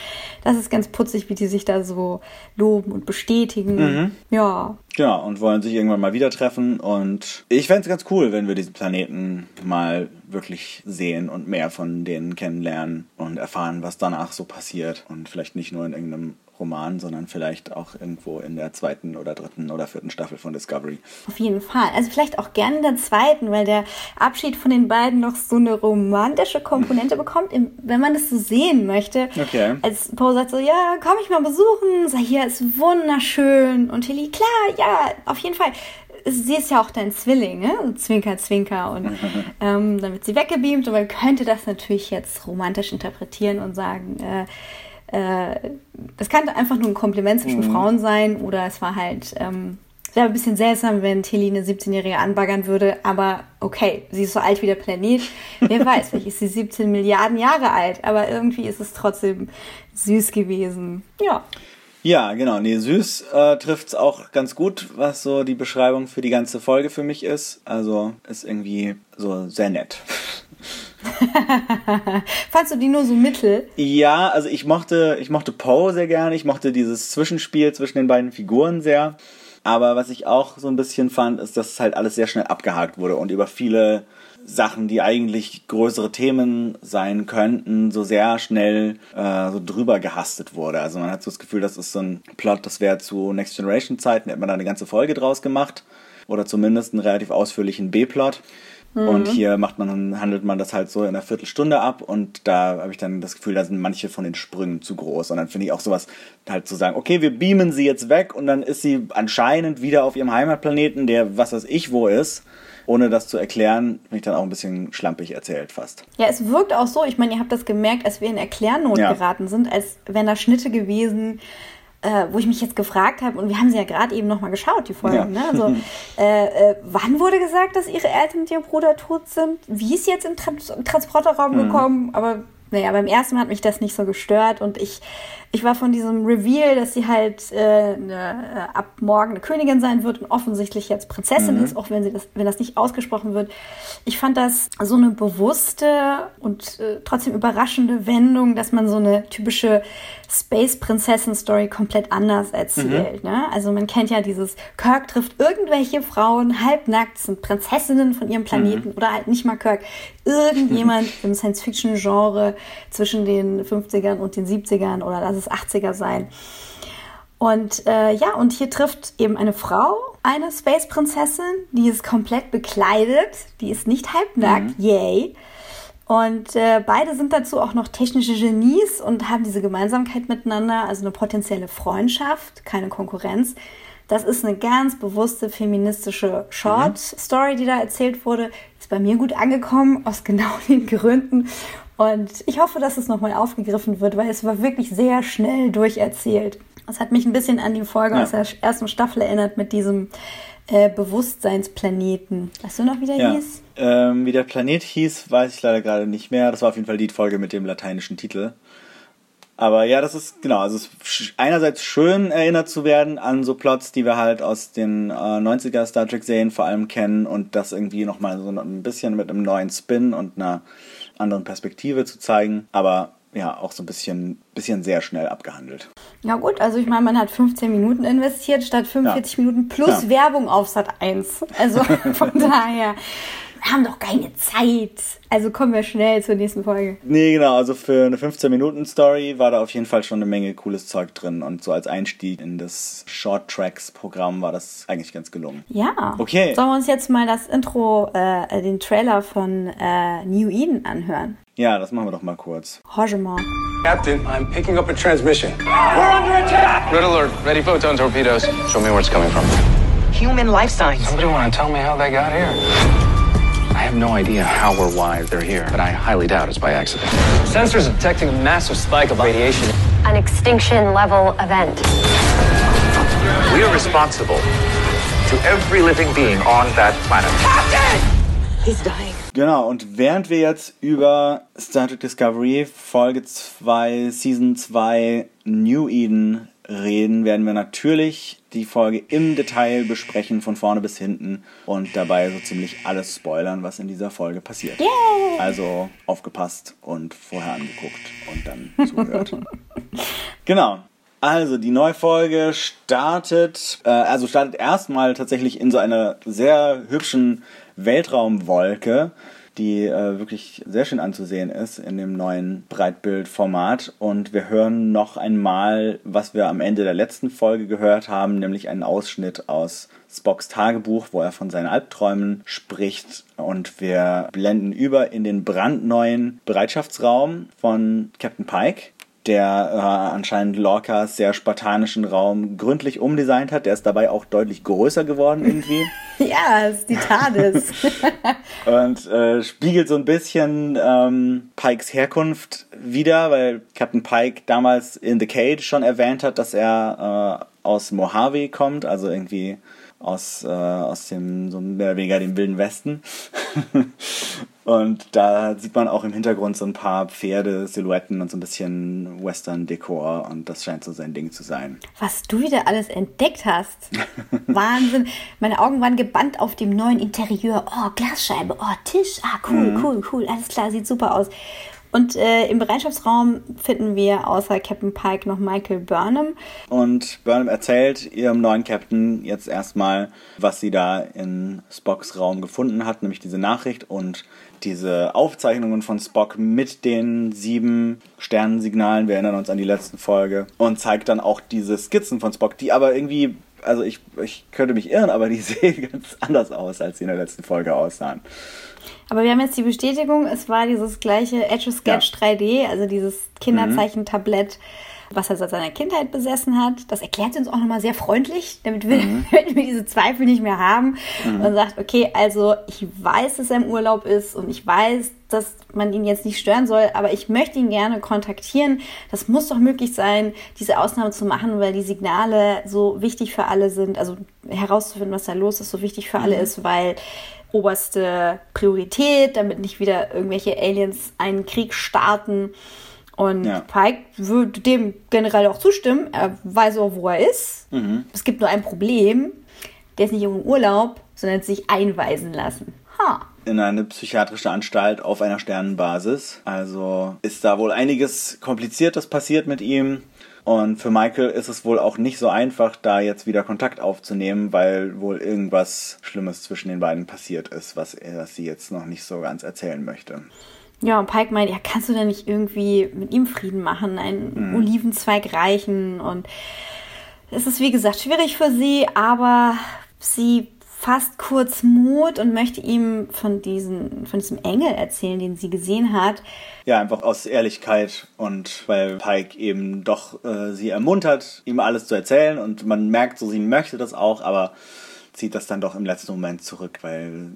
das ist ganz putzig, wie die sich da so loben und bestätigen. Mhm. Ja. Genau, und wollen sich irgendwann mal wieder treffen. Und ich fände es ganz cool, wenn wir diesen Planeten mal wirklich sehen und mehr von denen kennenlernen und erfahren, was danach so passiert. Und vielleicht nicht nur in irgendeinem Roman, sondern vielleicht auch irgendwo in der zweiten oder dritten oder vierten Staffel von Discovery. Auf jeden Fall. Also vielleicht auch gerne in der zweiten, weil der Abschied von den beiden noch so eine romantische Komponente bekommt, wenn man das so sehen möchte. Okay. Als Poe sagt so, ja, komm ich mal besuchen, sag hier ist wunderschön und Tilly, klar, ja, auf jeden Fall sie ist ja auch dein Zwilling, ne? Zwinker, Zwinker. Und ähm, dann wird sie weggebeamt und man könnte das natürlich jetzt romantisch interpretieren und sagen, äh, äh, das kann einfach nur ein Kompliment zwischen mhm. Frauen sein oder es war halt, ähm, es wäre ein bisschen seltsam, wenn Tilly eine 17-Jährige anbaggern würde, aber okay, sie ist so alt wie der Planet. Wer weiß, vielleicht ist sie 17 Milliarden Jahre alt, aber irgendwie ist es trotzdem süß gewesen. Ja. Ja, genau. Nee, süß äh, trifft es auch ganz gut, was so die Beschreibung für die ganze Folge für mich ist. Also ist irgendwie so sehr nett. Fandst du die nur so mittel? Ja, also ich mochte, ich mochte Poe sehr gerne. Ich mochte dieses Zwischenspiel zwischen den beiden Figuren sehr. Aber was ich auch so ein bisschen fand, ist, dass es halt alles sehr schnell abgehakt wurde und über viele Sachen, die eigentlich größere Themen sein könnten, so sehr schnell äh, so drüber gehastet wurde. Also man hat so das Gefühl, das ist so ein Plot, das wäre zu Next Generation Zeiten, hätte man da eine ganze Folge draus gemacht. Oder zumindest einen relativ ausführlichen B-Plot. Mhm. Und hier macht man, handelt man das halt so in einer Viertelstunde ab und da habe ich dann das Gefühl, da sind manche von den Sprüngen zu groß. Und dann finde ich auch sowas halt zu sagen, okay, wir beamen sie jetzt weg und dann ist sie anscheinend wieder auf ihrem Heimatplaneten, der was weiß ich wo ist. Ohne das zu erklären, finde ich dann auch ein bisschen schlampig erzählt fast. Ja, es wirkt auch so, ich meine, ihr habt das gemerkt, als wir in Erklärnot ja. geraten sind, als wären da Schnitte gewesen, äh, wo ich mich jetzt gefragt habe, und wir haben sie ja gerade eben nochmal geschaut, die Folge, ja. ne? Also, äh, äh, wann wurde gesagt, dass ihre Eltern mit ihrem Bruder tot sind? Wie ist jetzt im Trans Transporterraum mhm. gekommen? Aber naja, beim ersten Mal hat mich das nicht so gestört und ich ich war von diesem Reveal, dass sie halt äh, ne, ab morgen eine Königin sein wird und offensichtlich jetzt Prinzessin mhm. ist, auch wenn, sie das, wenn das nicht ausgesprochen wird. Ich fand das so eine bewusste und äh, trotzdem überraschende Wendung, dass man so eine typische Space-Prinzessin-Story komplett anders erzählt. Mhm. Ne? Also man kennt ja dieses, Kirk trifft irgendwelche Frauen, halbnackt, sind Prinzessinnen von ihrem Planeten mhm. oder halt nicht mal Kirk. Irgendjemand im Science-Fiction-Genre zwischen den 50ern und den 70ern oder das ist es 80er sein. Und äh, ja, und hier trifft eben eine Frau, eine Space-Prinzessin, die ist komplett bekleidet, die ist nicht halbnackt, mhm. yay. Und äh, beide sind dazu auch noch technische Genies und haben diese Gemeinsamkeit miteinander, also eine potenzielle Freundschaft, keine Konkurrenz. Das ist eine ganz bewusste feministische Short-Story, die da erzählt wurde. Ist bei mir gut angekommen, aus genau den Gründen. Und ich hoffe, dass es nochmal aufgegriffen wird, weil es war wirklich sehr schnell durcherzählt. Das hat mich ein bisschen an die Folge ja. aus der ersten Staffel erinnert mit diesem äh, Bewusstseinsplaneten. Weißt du noch, wie der ja. hieß? Ähm, wie der Planet hieß, weiß ich leider gerade nicht mehr. Das war auf jeden Fall die Folge mit dem lateinischen Titel. Aber ja, das ist genau, also es ist einerseits schön erinnert zu werden an so Plots, die wir halt aus den äh, 90er Star Trek Serien vor allem kennen und das irgendwie nochmal so ein bisschen mit einem neuen Spin und einer anderen Perspektive zu zeigen, aber ja, auch so ein bisschen, bisschen sehr schnell abgehandelt. Ja gut, also ich meine, man hat 15 Minuten investiert statt 45 ja. Minuten plus ja. Werbung auf Sat 1. Also von daher wir haben doch keine Zeit. Also kommen wir schnell zur nächsten Folge. Nee, genau. Also für eine 15-Minuten-Story war da auf jeden Fall schon eine Menge cooles Zeug drin. Und so als Einstieg in das Short Tracks-Programm war das eigentlich ganz gelungen. Ja. Okay. Sollen wir uns jetzt mal das Intro, äh, den Trailer von äh, New Eden anhören? Ja, das machen wir doch mal kurz. Hajima. Captain, I'm picking up a transmission. We're under attack! Red alert. Ready photon torpedoes. Show me where it's coming from. human life signs. Somebody want to tell me how they got here? I have no idea how or why they're here, but I highly doubt it's by accident. Sensors are detecting a massive spike of radiation. An extinction level event. We are responsible to every living being on that planet. Captain! He's dying. Genau, und während wir jetzt über Star Trek Discovery Folge 2, Season 2 New Eden reden, werden wir natürlich die Folge im Detail besprechen, von vorne bis hinten und dabei so ziemlich alles spoilern, was in dieser Folge passiert. Yay! Also aufgepasst und vorher angeguckt und dann zugehört. genau. Also die Neufolge startet, äh, also startet erstmal tatsächlich in so einer sehr hübschen Weltraumwolke, die äh, wirklich sehr schön anzusehen ist in dem neuen Breitbildformat. Und wir hören noch einmal, was wir am Ende der letzten Folge gehört haben, nämlich einen Ausschnitt aus Spocks Tagebuch, wo er von seinen Albträumen spricht. Und wir blenden über in den brandneuen Bereitschaftsraum von Captain Pike der äh, anscheinend Lorcas sehr spartanischen Raum gründlich umdesignt hat. Der ist dabei auch deutlich größer geworden irgendwie. Ja, es ist die TARDIS. und äh, spiegelt so ein bisschen ähm, Pikes Herkunft wieder, weil Captain Pike damals in The Cage schon erwähnt hat, dass er äh, aus Mojave kommt, also irgendwie aus, äh, aus dem, so mehr oder weniger dem Wilden Westen. und da sieht man auch im Hintergrund so ein paar Pferde, Silhouetten und so ein bisschen Western-Dekor und das scheint so sein Ding zu sein. Was du wieder alles entdeckt hast. Wahnsinn. Meine Augen waren gebannt auf dem neuen Interieur. Oh, Glasscheibe. Oh, Tisch. Ah, cool, cool, cool. Alles klar, sieht super aus. Und äh, im Bereitschaftsraum finden wir außer Captain Pike noch Michael Burnham. Und Burnham erzählt ihrem neuen Captain jetzt erstmal, was sie da in Spocks Raum gefunden hat, nämlich diese Nachricht und diese Aufzeichnungen von Spock mit den sieben Sternensignalen. Wir erinnern uns an die letzte Folge. Und zeigt dann auch diese Skizzen von Spock, die aber irgendwie also ich, ich könnte mich irren, aber die sehen ganz anders aus, als sie in der letzten Folge aussahen. Aber wir haben jetzt die Bestätigung, es war dieses gleiche Etch-a-Sketch Ja. 3D, also dieses Kinderzeichen-Tablett, was er seit seiner Kindheit besessen hat. Das erklärt sie uns auch nochmal sehr freundlich, damit wir, damit wir diese Zweifel nicht mehr haben. Und sagt, okay, also ich weiß, dass er im Urlaub ist und ich weiß, dass man ihn jetzt nicht stören soll, aber ich möchte ihn gerne kontaktieren. Das muss doch möglich sein, diese Ausnahme zu machen, weil die Signale so wichtig für alle sind. Also herauszufinden, was da los ist, so wichtig für alle ist, weil oberste Priorität, damit nicht wieder irgendwelche Aliens einen Krieg starten. Und Ja. Pike würde dem generell auch zustimmen. Er weiß auch, wo er ist. Es gibt nur ein Problem. Der ist nicht im Urlaub, sondern hat sich einweisen lassen. Ha. in eine psychiatrische Anstalt auf einer Sternenbasis. Also ist da wohl einiges Kompliziertes passiert mit ihm. Und für Michael ist es wohl auch nicht so einfach, da jetzt wieder Kontakt aufzunehmen, weil wohl irgendwas Schlimmes zwischen den beiden passiert ist, was, er, was sie jetzt noch nicht so ganz erzählen möchte. Ja, und Pike meint, ja, kannst du denn nicht irgendwie mit ihm Frieden machen, einen Olivenzweig reichen? Und es ist, wie gesagt, schwierig für sie, aber sie fasst kurz Mut und möchte ihm von, diesen, von diesem Engel erzählen, den sie gesehen hat. Ja, einfach aus Ehrlichkeit und weil Pike eben doch äh, sie ermuntert, ihm alles zu erzählen und man merkt so, sie möchte das auch, aber zieht das dann doch im letzten Moment zurück, weil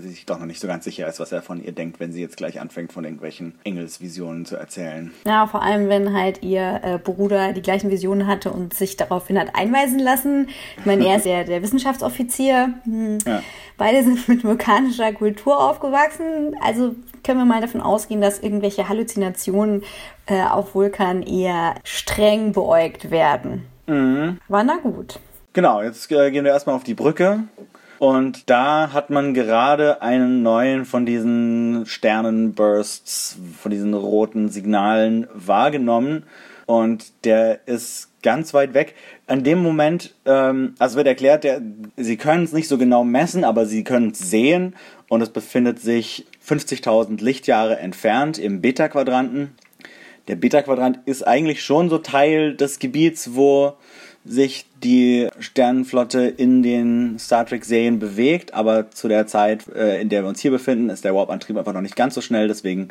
sie sich doch noch nicht so ganz sicher ist, was er von ihr denkt, wenn sie jetzt gleich anfängt, von irgendwelchen Engelsvisionen zu erzählen. Ja, vor allem, wenn halt ihr äh, Bruder die gleichen Visionen hatte und sich daraufhin hat einweisen lassen. Ich meine, er ist ja der Wissenschaftsoffizier. Hm. Ja. Beide sind mit vulkanischer Kultur aufgewachsen. Also können wir mal davon ausgehen, dass irgendwelche Halluzinationen äh, auf Vulkan eher streng beäugt werden. War na gut. Genau, jetzt äh, gehen wir erstmal auf die Brücke. Und da hat man gerade einen neuen von diesen Sternenbursts, von diesen roten Signalen wahrgenommen. Und der ist ganz weit weg. An dem Moment, ähm, also wird erklärt, der, sie können es nicht so genau messen, aber sie können es sehen. Und es befindet sich 50.000 Lichtjahre entfernt im Beta-Quadranten. Der Beta-Quadrant ist eigentlich schon so Teil des Gebiets, wo sich die Sternenflotte in den Star Trek-Serien bewegt, aber zu der Zeit, äh, in der wir uns hier befinden, ist der Warp-Antrieb einfach noch nicht ganz so schnell, deswegen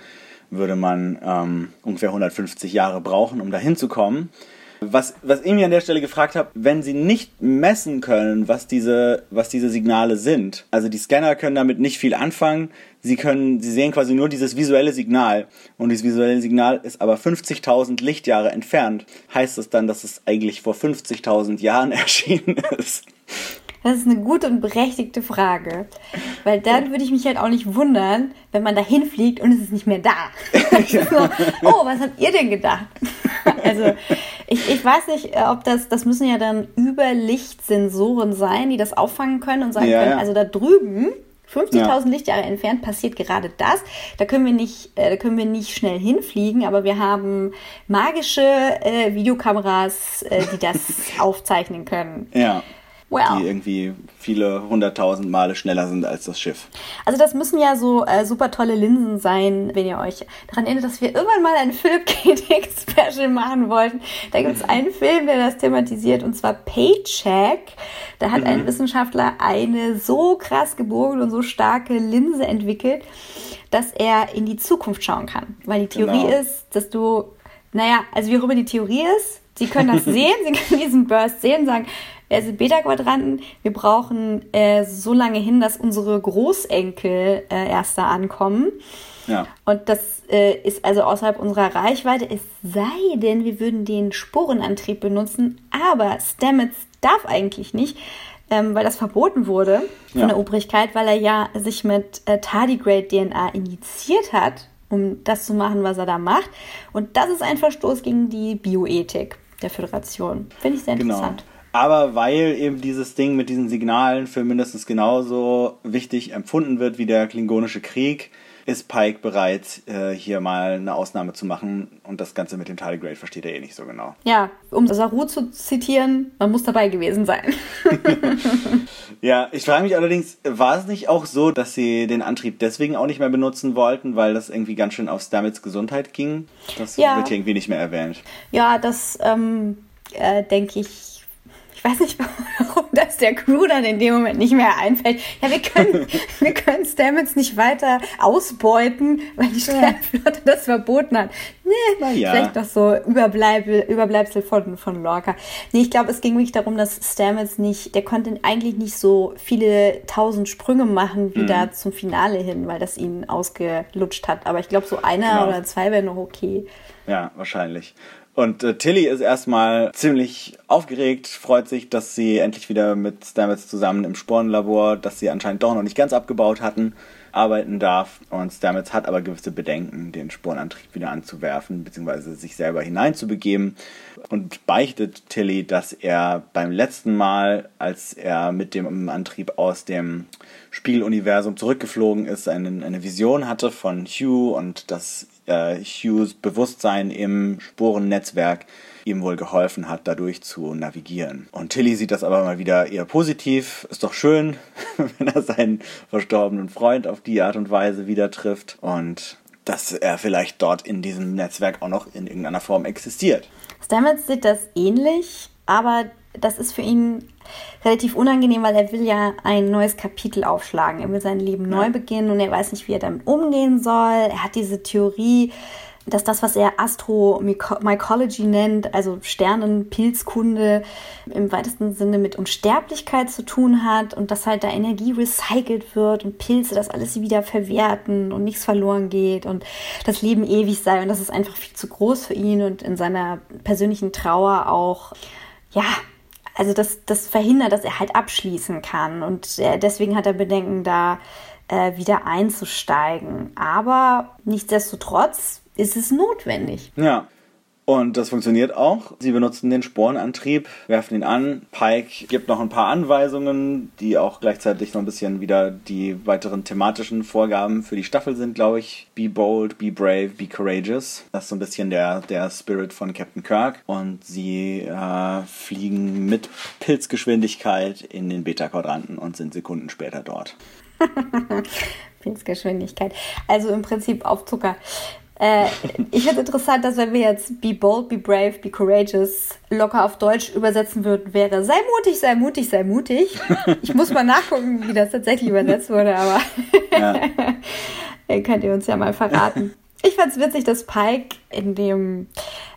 würde man ähm, ungefähr 150 Jahre brauchen, um dahin zu kommen. Was, was ich mir an der Stelle gefragt habe, wenn sie nicht messen können, was diese, was diese Signale sind, also die Scanner können damit nicht viel anfangen, sie können, sie sehen quasi nur dieses visuelle Signal und dieses visuelle Signal ist aber 50.000 Lichtjahre entfernt. Heißt das dann, dass es eigentlich vor 50.000 Jahren erschienen ist? Das ist eine gute und berechtigte Frage. Weil dann würde ich mich halt auch nicht wundern, wenn man da hinfliegt und es ist nicht mehr da. so, oh, was habt ihr denn gedacht? also, ich, ich weiß nicht, äh, ob das, das müssen ja dann Überlichtsensoren sein, die das auffangen können und sagen Ja, können, ja. also da drüben 50.000 Ja. Lichtjahre entfernt passiert gerade das. Da können wir nicht, äh, da können wir nicht schnell hinfliegen, aber wir haben magische äh, Videokameras, äh, die das aufzeichnen können. Ja. Well. Die irgendwie viele hunderttausend Male schneller sind als das Schiff. Also das müssen ja so äh, super tolle Linsen sein, wenn ihr euch daran erinnert, dass wir irgendwann mal ein Philipp-K-Dick-Special machen wollten. Da gibt es einen Film, der das thematisiert, und zwar Paycheck. Da hat ein Wissenschaftler eine so krass gebogene und so starke Linse entwickelt, dass er in die Zukunft schauen kann. Weil die Theorie Genau. ist, dass du, naja, also wie auch immer die Theorie ist, sie können das sehen, sie können diesen Burst sehen, sagen, es sind Beta-Quadranten, wir brauchen äh, so lange hin, dass unsere Großenkel äh, erst da ankommen. Ja. Und das äh, ist also außerhalb unserer Reichweite, es sei denn, wir würden den Sporenantrieb benutzen, aber Stamets darf eigentlich nicht, ähm, weil das verboten wurde von Ja. der Obrigkeit, weil er ja sich mit äh, Tardigrade-DNA injiziert hat, um das zu machen, was er da macht. Und das ist ein Verstoß gegen die Bioethik der Föderation. Finde ich sehr Genau. Aber weil eben dieses Ding mit diesen Signalen für mindestens genauso wichtig empfunden wird wie der Klingonische Krieg, ist Pike bereit, äh, hier mal eine Ausnahme zu machen. Und das Ganze mit dem Tardigrade versteht er eh nicht so genau. Ja, um Saru zu zitieren, man muss dabei gewesen sein. Ja, ich frage mich allerdings, war es nicht auch so, dass sie den Antrieb deswegen auch nicht mehr benutzen wollten, weil das irgendwie ganz schön auf Stamets Gesundheit ging? Das Ja. wird hier irgendwie nicht mehr erwähnt. Ja, das ähm, äh, denke ich. Ich weiß nicht, warum das der Crew dann in dem Moment nicht mehr einfällt. Ja, wir können, wir können Stamets nicht weiter ausbeuten, weil die Sternflotte das verboten hat. Nee, Na ja. vielleicht noch so Überbleibsel, Überbleibsel von, von Lorca. Nee, ich glaube, es ging wirklich darum, dass Stamets nicht, der konnte eigentlich nicht so viele tausend Sprünge machen wie Mhm. da zum Finale hin, weil das ihn ausgelutscht hat. Aber ich glaube, so einer Genau. oder zwei wäre noch okay. Ja, wahrscheinlich. Und äh, Tilly ist erstmal ziemlich aufgeregt, freut sich, dass sie endlich wieder mit Stamets zusammen im Sporenlabor, das sie anscheinend doch noch nicht ganz abgebaut hatten, arbeiten darf. Und Stamets hat aber gewisse Bedenken, den Sporenantrieb wieder anzuwerfen, beziehungsweise sich selber hineinzubegeben. Und beichtet Tilly, dass er beim letzten Mal, als er mit dem Antrieb aus dem Spiegeluniversum zurückgeflogen ist, eine, eine Vision hatte von Hugh und dass äh, Hughes Bewusstsein im Sporennetzwerk ihm wohl geholfen hat, dadurch zu navigieren. Und Tilly sieht das aber mal wieder eher positiv. Ist doch schön, wenn er seinen verstorbenen Freund auf die Art und Weise wieder trifft und dass er vielleicht dort in diesem Netzwerk auch noch in irgendeiner Form existiert. Stamets sieht das ähnlich, aber das ist für ihn relativ unangenehm, weil er will ja ein neues Kapitel aufschlagen. Er will sein Leben neu beginnen und er weiß nicht, wie er damit umgehen soll. Er hat diese Theorie, dass das, was er Astromycology nennt, also Sternenpilzkunde, im weitesten Sinne mit Unsterblichkeit zu tun hat und dass halt da Energie recycelt wird und Pilze das alles wieder verwerten und nichts verloren geht und das Leben ewig sei und das ist einfach viel zu groß für ihn und in seiner persönlichen Trauer auch, ja, also das, das verhindert, dass er halt abschließen kann und äh, deswegen hat er Bedenken, da äh, wieder einzusteigen. Aber nichtsdestotrotz ist es notwendig. Ja. Und das funktioniert auch. Sie benutzen den Sporenantrieb, werfen ihn an. Pike gibt noch ein paar Anweisungen, die auch gleichzeitig noch ein bisschen wieder die weiteren thematischen Vorgaben für die Staffel sind, glaube ich. Be bold, be brave, be courageous. Das ist so ein bisschen der, der Spirit von Captain Kirk. Und sie äh, fliegen mit Pilzgeschwindigkeit in den Beta-Quadranten und sind Sekunden später dort. Pilzgeschwindigkeit. Also im Prinzip auf Zucker. Äh, ich finde interessant, dass wenn wir jetzt be bold, be brave, be courageous locker auf Deutsch übersetzen würden, wäre sei mutig, sei mutig, sei mutig. Ich muss mal nachgucken, wie das tatsächlich übersetzt wurde, aber Ja. könnt ihr uns ja mal verraten. Ich fand's witzig, dass Pike in dem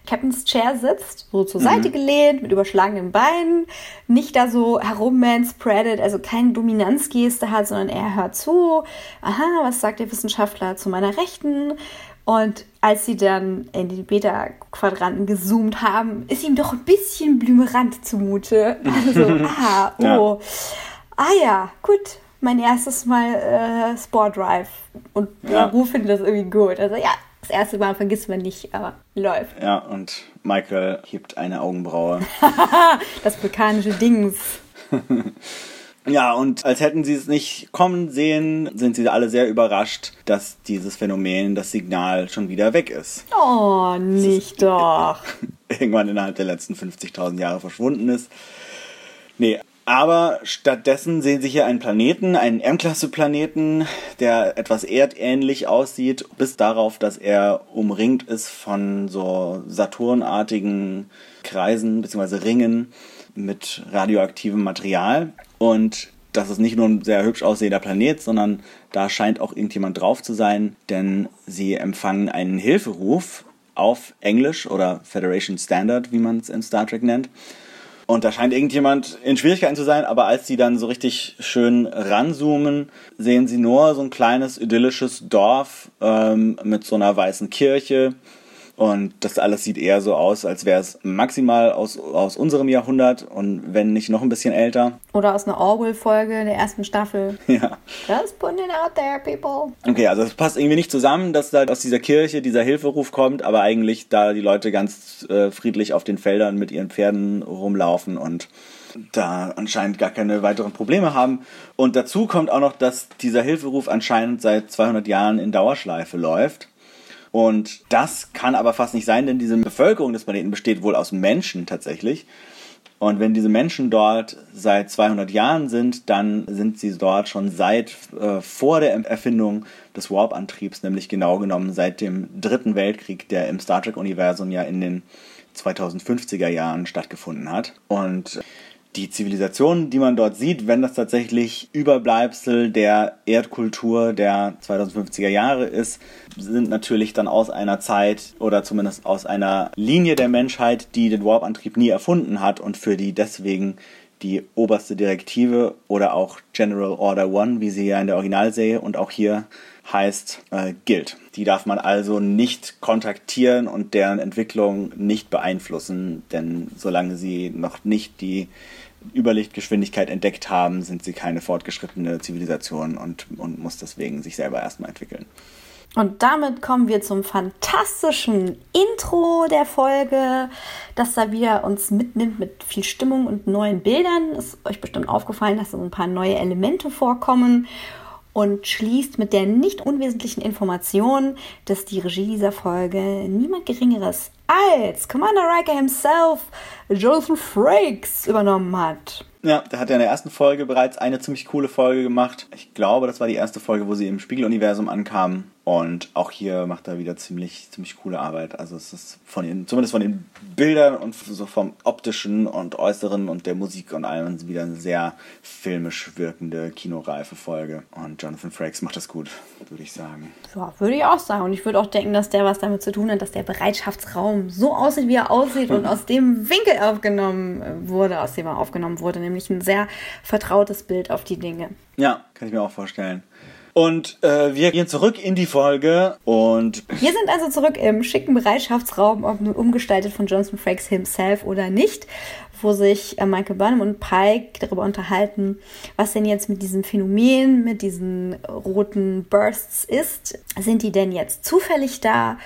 Captain's Chair sitzt, so zur Seite gelehnt, mit überschlagenen Beinen, nicht da so herummanspreadet, also keine Dominanzgeste hat, sondern er hört zu. Aha, was sagt der Wissenschaftler zu meiner Rechten? Und als sie dann in den Beta-Quadranten gezoomt haben, ist ihm doch ein bisschen blümerant zumute. Also, ah, oh. Ah ja, gut. Mein erstes Mal äh, Sport Drive. Und Ja. Ru findet das irgendwie gut. Also ja, das erste Mal vergisst man nicht, aber läuft. Ja, und Michael hebt eine Augenbraue. Das vulkanische Dings. Ja, und als hätten sie es nicht kommen sehen, sind sie alle sehr überrascht, dass dieses Phänomen, das Signal schon wieder weg ist. Oh, nicht doch. Irgendwann innerhalb der letzten 50.000 Jahre verschwunden ist. Nee, aber stattdessen sehen sie hier einen Planeten, einen M-Klasse-Planeten, der etwas erdähnlich aussieht, bis darauf, dass er umringt ist von so Saturnartigen Kreisen bzw. Ringen mit radioaktivem Material. Und das ist nicht nur ein sehr hübsch aussehender Planet, sondern da scheint auch irgendjemand drauf zu sein, denn sie empfangen einen Hilferuf auf Englisch oder Federation Standard, wie man es in Star Trek nennt. Und da scheint irgendjemand in Schwierigkeiten zu sein, aber als sie dann so richtig schön ranzoomen, sehen sie nur so ein kleines idyllisches Dorf ähm, mit so einer weißen Kirche. Und das alles sieht eher so aus, als wäre es maximal aus, aus unserem Jahrhundert und wenn nicht noch ein bisschen älter. Oder aus einer Orwell-Folge der ersten Staffel. Ja. Just putting it out there, people. Okay, also es passt irgendwie nicht zusammen, dass da aus dieser Kirche dieser Hilferuf kommt, aber eigentlich da die Leute ganz äh, friedlich auf den Feldern mit ihren Pferden rumlaufen und da anscheinend gar keine weiteren Probleme haben. Und dazu kommt auch noch, dass dieser Hilferuf anscheinend seit 200 Jahren in Dauerschleife läuft. Und das kann aber fast nicht sein, denn diese Bevölkerung des Planeten besteht wohl aus Menschen tatsächlich. Und wenn diese Menschen dort seit 200 Jahren sind, dann sind sie dort schon seit äh, vor der Erfindung des Warp-Antriebs, nämlich genau genommen seit dem Dritten Weltkrieg, der im Star Trek-Universum ja in den 2050er Jahren stattgefunden hat. Und die Zivilisation, die man dort sieht, wenn das tatsächlich Überbleibsel der Erdkultur der 2050er Jahre ist, sind natürlich dann aus einer Zeit oder zumindest aus einer Linie der Menschheit, die den Warp-Antrieb nie erfunden hat und für die deswegen die oberste Direktive oder auch General Order One, wie sie ja in der Originalserie und auch hier heißt, äh, gilt. Die darf man also nicht kontaktieren und deren Entwicklung nicht beeinflussen, denn solange sie noch nicht die Überlichtgeschwindigkeit entdeckt haben, sind sie keine fortgeschrittene Zivilisation und, und muss deswegen sich selber erstmal entwickeln. Und damit kommen wir zum fantastischen Intro der Folge, das da wieder uns mitnimmt mit viel Stimmung und neuen Bildern. Ist euch bestimmt aufgefallen, dass so ein paar neue Elemente vorkommen und schließt mit der nicht unwesentlichen Information, dass die Regie dieser Folge niemand Geringeres als Commander Riker himself, Jonathan Frakes, übernommen hat. Ja, der hat ja in der ersten Folge bereits eine ziemlich coole Folge gemacht. Ich glaube, das war die erste Folge, wo sie im Spiegeluniversum ankamen. Und auch hier macht er wieder ziemlich, ziemlich coole Arbeit. Also es ist von den, zumindest von den Bildern und so vom optischen und äußeren und der Musik und allem wieder eine sehr filmisch wirkende, kinoreife Folge. Und Jonathan Frakes macht das gut, würde ich sagen. Ja, würde ich auch sagen. Und ich würde auch denken, dass der was damit zu tun hat, dass der Bereitschaftsraum so aussieht, wie er aussieht und aus dem Winkel aufgenommen wurde, aus dem er aufgenommen wurde. Nämlich ein sehr vertrautes Bild auf die Dinge. Ja, kann ich mir auch vorstellen. Und äh, wir gehen zurück in die Folge und Wir sind also zurück im schicken Bereitschaftsraum, ob nun umgestaltet von Jonathan Frakes himself oder nicht, wo sich äh, Michael Burnham und Pike darüber unterhalten, was denn jetzt mit diesem Phänomen, mit diesen roten Bursts ist. Sind die denn jetzt zufällig da?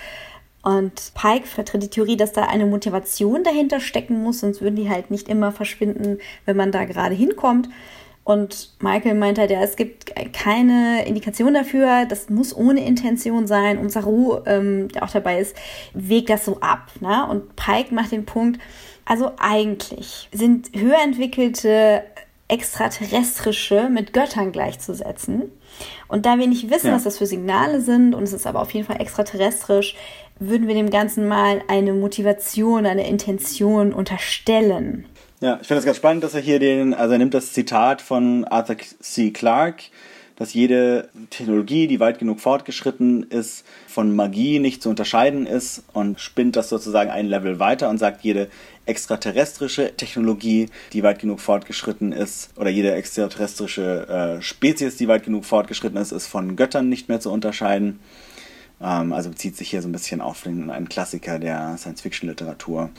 Und Pike vertritt die Theorie, dass da eine Motivation dahinter stecken muss, sonst würden die halt nicht immer verschwinden, wenn man da gerade hinkommt. Und Michael meint halt, ja, es gibt keine Indikation dafür, das muss ohne Intention sein. Und Saru, ähm, der auch dabei ist, wägt das so ab. Ne? Und Pike macht den Punkt, also eigentlich sind höher entwickelte extraterrestrische mit Göttern gleichzusetzen. Und da wir nicht wissen, Ja. was das für Signale sind, und es ist aber auf jeden Fall extraterrestrisch, würden wir dem Ganzen mal eine Motivation, eine Intention unterstellen. Ja, ich finde es ganz spannend, dass er hier den, also er nimmt das Zitat von Arthur C. Clarke, dass jede Technologie, die weit genug fortgeschritten ist, von Magie nicht zu unterscheiden ist und spinnt das sozusagen ein Level weiter und sagt, jede extraterrestrische Technologie, die weit genug fortgeschritten ist, oder jede extraterrestrische äh, Spezies, die weit genug fortgeschritten ist, ist von Göttern nicht mehr zu unterscheiden. Ähm, also bezieht sich hier so ein bisschen auf den, einen Klassiker der Science-Fiction-Literatur,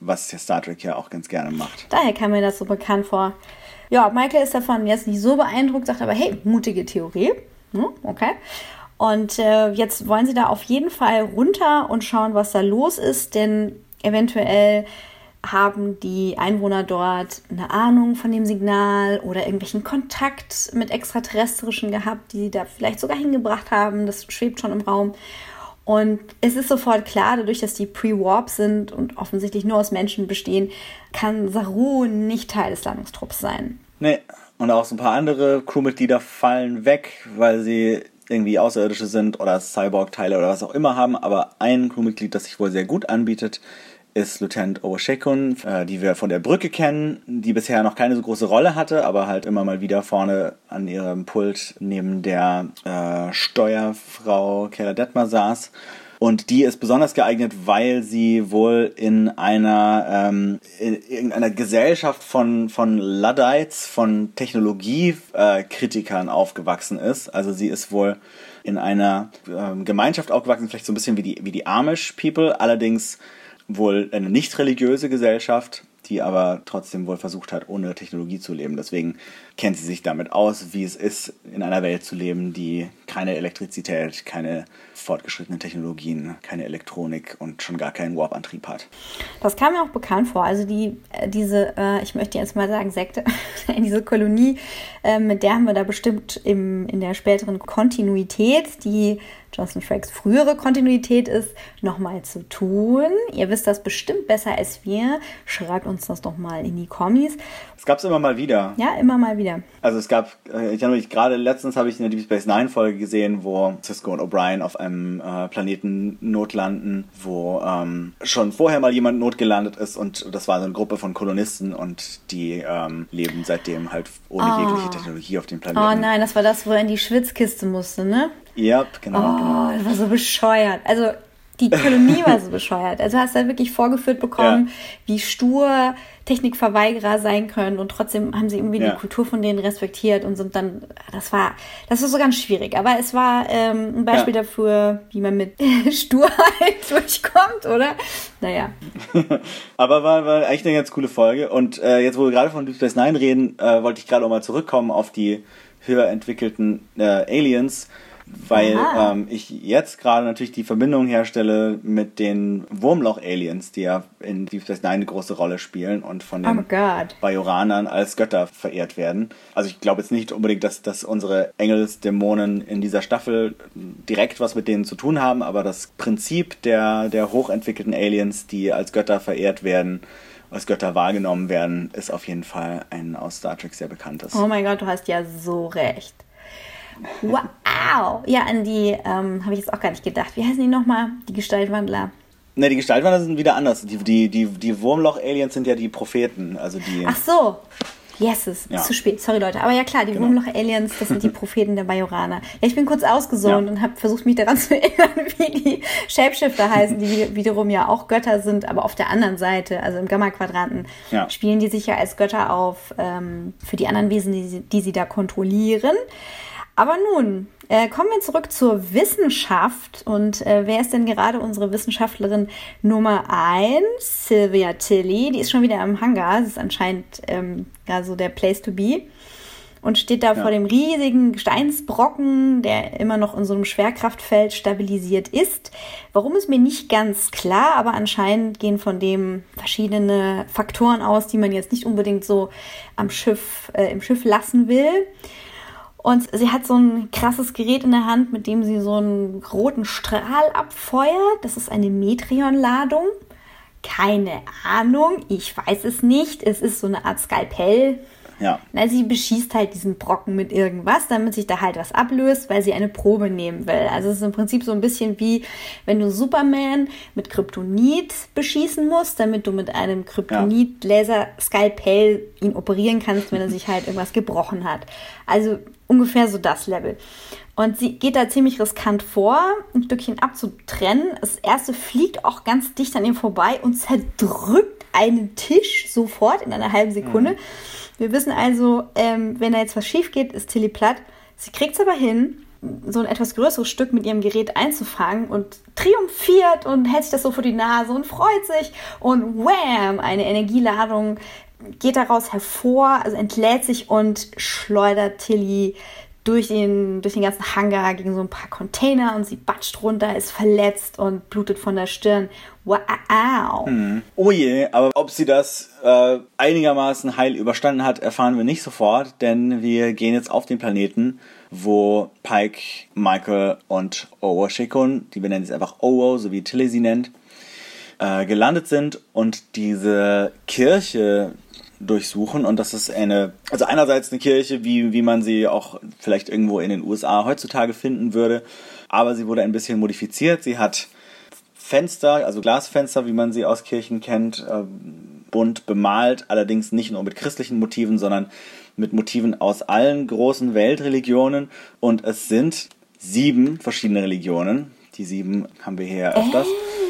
was ja Star Trek ja auch ganz gerne macht. Daher kam mir das so bekannt vor. Ja, Michael ist davon jetzt nicht so beeindruckt, sagt aber, hey, mutige Theorie. Hm, okay. Und äh, jetzt wollen sie da auf jeden Fall runter und schauen, was da los ist, denn eventuell haben die Einwohner dort eine Ahnung von dem Signal oder irgendwelchen Kontakt mit Extraterrestrischen gehabt, die sie da vielleicht sogar hingebracht haben. Das schwebt schon im Raum. Und es ist sofort klar, dadurch, dass die Pre-Warp sind und offensichtlich nur aus Menschen bestehen, kann Saru nicht Teil des Landungstrupps sein. Nee, und auch so ein paar andere Crewmitglieder fallen weg, weil sie irgendwie Außerirdische sind oder Cyborg-Teile oder was auch immer haben. Aber ein Crewmitglied, das sich wohl sehr gut anbietet, ist Lieutenant Owashekun, äh, die wir von der Brücke kennen, die bisher noch keine so große Rolle hatte, aber halt immer mal wieder vorne an ihrem Pult neben der äh, Steuerfrau Kayla Detmer saß. Und die ist besonders geeignet, weil sie wohl in einer ähm, in irgendeiner Gesellschaft von von Luddites, von Technologiekritikern aufgewachsen ist. Also sie ist wohl in einer ähm, Gemeinschaft aufgewachsen, vielleicht so ein bisschen wie die wie die Amish People, allerdings wohl eine nicht religiöse Gesellschaft, die aber trotzdem wohl versucht hat, ohne Technologie zu leben. Deswegen kennt sie sich damit aus, wie es ist, in einer Welt zu leben, die keine Elektrizität, keine fortgeschrittenen Technologien, keine Elektronik und schon gar keinen Warp-Antrieb hat. Das kam mir auch bekannt vor. Also die, äh, diese, äh, ich möchte jetzt mal sagen, Sekte, diese Kolonie, äh, mit der haben wir da bestimmt im, in der späteren Kontinuität, die Jonathan Frakes frühere Kontinuität ist, nochmal zu tun. Ihr wisst das bestimmt besser als wir. Schreibt uns das doch mal in die Kommis. Es gab es immer mal wieder. Ja, immer mal wieder. Also es gab, äh, ich erinnere mich gerade letztens habe ich in der Deep Space Nine Folge gesehen, wo Cisco und O'Brien auf einem äh, Planeten notlanden, wo ähm, schon vorher mal jemand notgelandet ist und das war so eine Gruppe von Kolonisten und die ähm, leben seitdem halt ohne Oh. jegliche Technologie auf dem Planeten. Oh nein, das war das, wo er in die Schwitzkiste musste, ne? Yep, genau, genau. Oh, das war so bescheuert. Also die Kolonie war so bescheuert. Also hast du halt wirklich vorgeführt bekommen, Ja. wie stur Technikverweigerer sein können und trotzdem haben sie irgendwie Ja. die Kultur von denen respektiert und sind dann, das war, das war so ganz schwierig. Aber es war ähm, ein Beispiel Ja. dafür, wie man mit Sturheit durchkommt, oder? Naja. Aber war, war eigentlich eine ganz coole Folge. Und äh, jetzt, wo wir gerade von Deep Space Nine reden, äh, wollte ich gerade auch mal zurückkommen auf die höher entwickelten äh, Aliens, weil Aha. ähm, ich jetzt gerade natürlich die Verbindung herstelle mit den Wurmloch-Aliens, die ja in Deep Space Nine eine große Rolle spielen und von Oh den God. Bajoranern als Götter verehrt werden. Also ich glaube jetzt nicht unbedingt, dass, dass unsere Engelsdämonen in dieser Staffel direkt was mit denen zu tun haben, aber das Prinzip der, der hochentwickelten Aliens, die als Götter verehrt werden, als Götter wahrgenommen werden, ist auf jeden Fall ein aus Star Trek sehr bekanntes. Oh mein Gott, du hast ja so recht. Wow. Ja, an die ähm, habe ich jetzt auch gar nicht gedacht. Wie heißen die nochmal? Die Gestaltwandler. Ne, die Gestaltwandler sind wieder anders. Die, die, die, die Wurmloch-Aliens sind ja die Propheten, also die... Ach so. Yes, es ist Ja. zu spät. Sorry, Leute. Aber ja klar, die Genau. Wurmloch-Aliens, das sind die Propheten der Bajoraner. Ja, ich bin kurz ausgesohnt Ja. und habe versucht, mich daran zu erinnern, wie die Shapeshifter heißen, die wi- wiederum ja auch Götter sind, aber auf der anderen Seite, also im Gamma-Quadranten, Ja. spielen die sich ja als Götter auf ähm, für die anderen Wesen, die sie, die sie da kontrollieren. Aber nun, äh, kommen wir zurück zur Wissenschaft. Und äh, wer ist denn gerade unsere Wissenschaftlerin Nummer 1? Sylvia Tilly. Die ist schon wieder im Hangar. Das ist anscheinend ähm, ja, so der Place to be. Und steht da vor dem riesigen Gesteinsbrocken, der immer noch in so einem Schwerkraftfeld stabilisiert ist. Warum ist mir nicht ganz klar, aber anscheinend gehen von dem verschiedene Faktoren aus, die man jetzt nicht unbedingt so am Schiff, äh, im Schiff lassen will. Und sie hat so ein krasses Gerät in der Hand, mit dem sie so einen roten Strahl abfeuert. Das ist eine Metreon-Ladung. Keine Ahnung, ich weiß es nicht. Es ist so eine Art Skalpell. Ja. Na, sie beschießt halt diesen Brocken mit irgendwas, damit sich da halt was ablöst, weil sie eine Probe nehmen will. Also es ist im Prinzip so ein bisschen wie, wenn du Superman mit Kryptonit beschießen musst, damit du mit einem Kryptonit-Laser-Skalpell ihn operieren kannst, wenn er sich halt irgendwas gebrochen hat. Also ungefähr so das Level. Und sie geht da ziemlich riskant vor, ein Stückchen abzutrennen. Das erste fliegt auch ganz dicht an ihm vorbei und zerdrückt einen Tisch sofort in einer halben Sekunde. Mhm. Wir wissen also, ähm, wenn da jetzt was schief geht, ist Tilly platt. Sie kriegt es aber hin, so ein etwas größeres Stück mit ihrem Gerät einzufangen und triumphiert und hält sich das so vor die Nase und freut sich und wham, eine Energieladung geht daraus hervor, also entlädt sich und schleudert Tilly durch den, durch den ganzen Hangar gegen so ein paar Container und sie batscht runter, ist verletzt und blutet von der Stirn. Wow. Hm. Oh je, aber ob sie das äh, einigermaßen heil überstanden hat, erfahren wir nicht sofort, denn wir gehen jetzt auf den Planeten, wo Pike, Michael und Owo Shikun, die wir nennen jetzt einfach Owo, so wie Tilly sie nennt, äh, gelandet sind und diese Kirche, durchsuchen und das ist eine, also einerseits eine Kirche, wie, wie man sie auch vielleicht irgendwo in den USA heutzutage finden würde, aber sie wurde ein bisschen modifiziert. Sie hat Fenster, also Glasfenster, wie man sie aus Kirchen kennt, äh, bunt bemalt, allerdings nicht nur mit christlichen Motiven, sondern mit Motiven aus allen großen Weltreligionen und es sind sieben verschiedene Religionen. Die sieben haben wir hier öfters. Äh.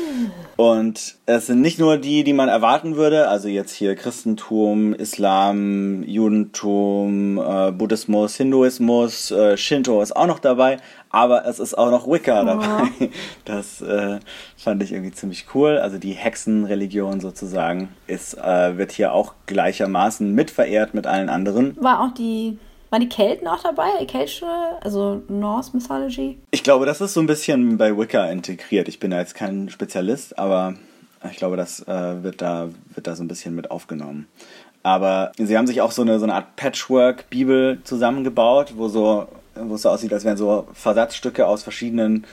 Und es sind nicht nur die, die man erwarten würde, also jetzt hier Christentum, Islam, Judentum, äh, Buddhismus, Hinduismus, äh, Shinto ist auch noch dabei, aber es ist auch noch Wicca oh. dabei. Das äh, fand ich irgendwie ziemlich cool. Also die Hexenreligion sozusagen ist, äh, wird hier auch gleichermaßen mitverehrt mit allen anderen. War auch die waren die Kelten auch dabei? Keltische, also Norse Mythology? Ich glaube, das ist so ein bisschen bei Wicca integriert. Ich bin da jetzt kein Spezialist, aber ich glaube, das äh, wird, da, wird da so ein bisschen mit aufgenommen. Aber sie haben sich auch so eine, so eine Art Patchwork-Bibel zusammengebaut, wo, so, wo es so aussieht, als wären so Versatzstücke aus verschiedenen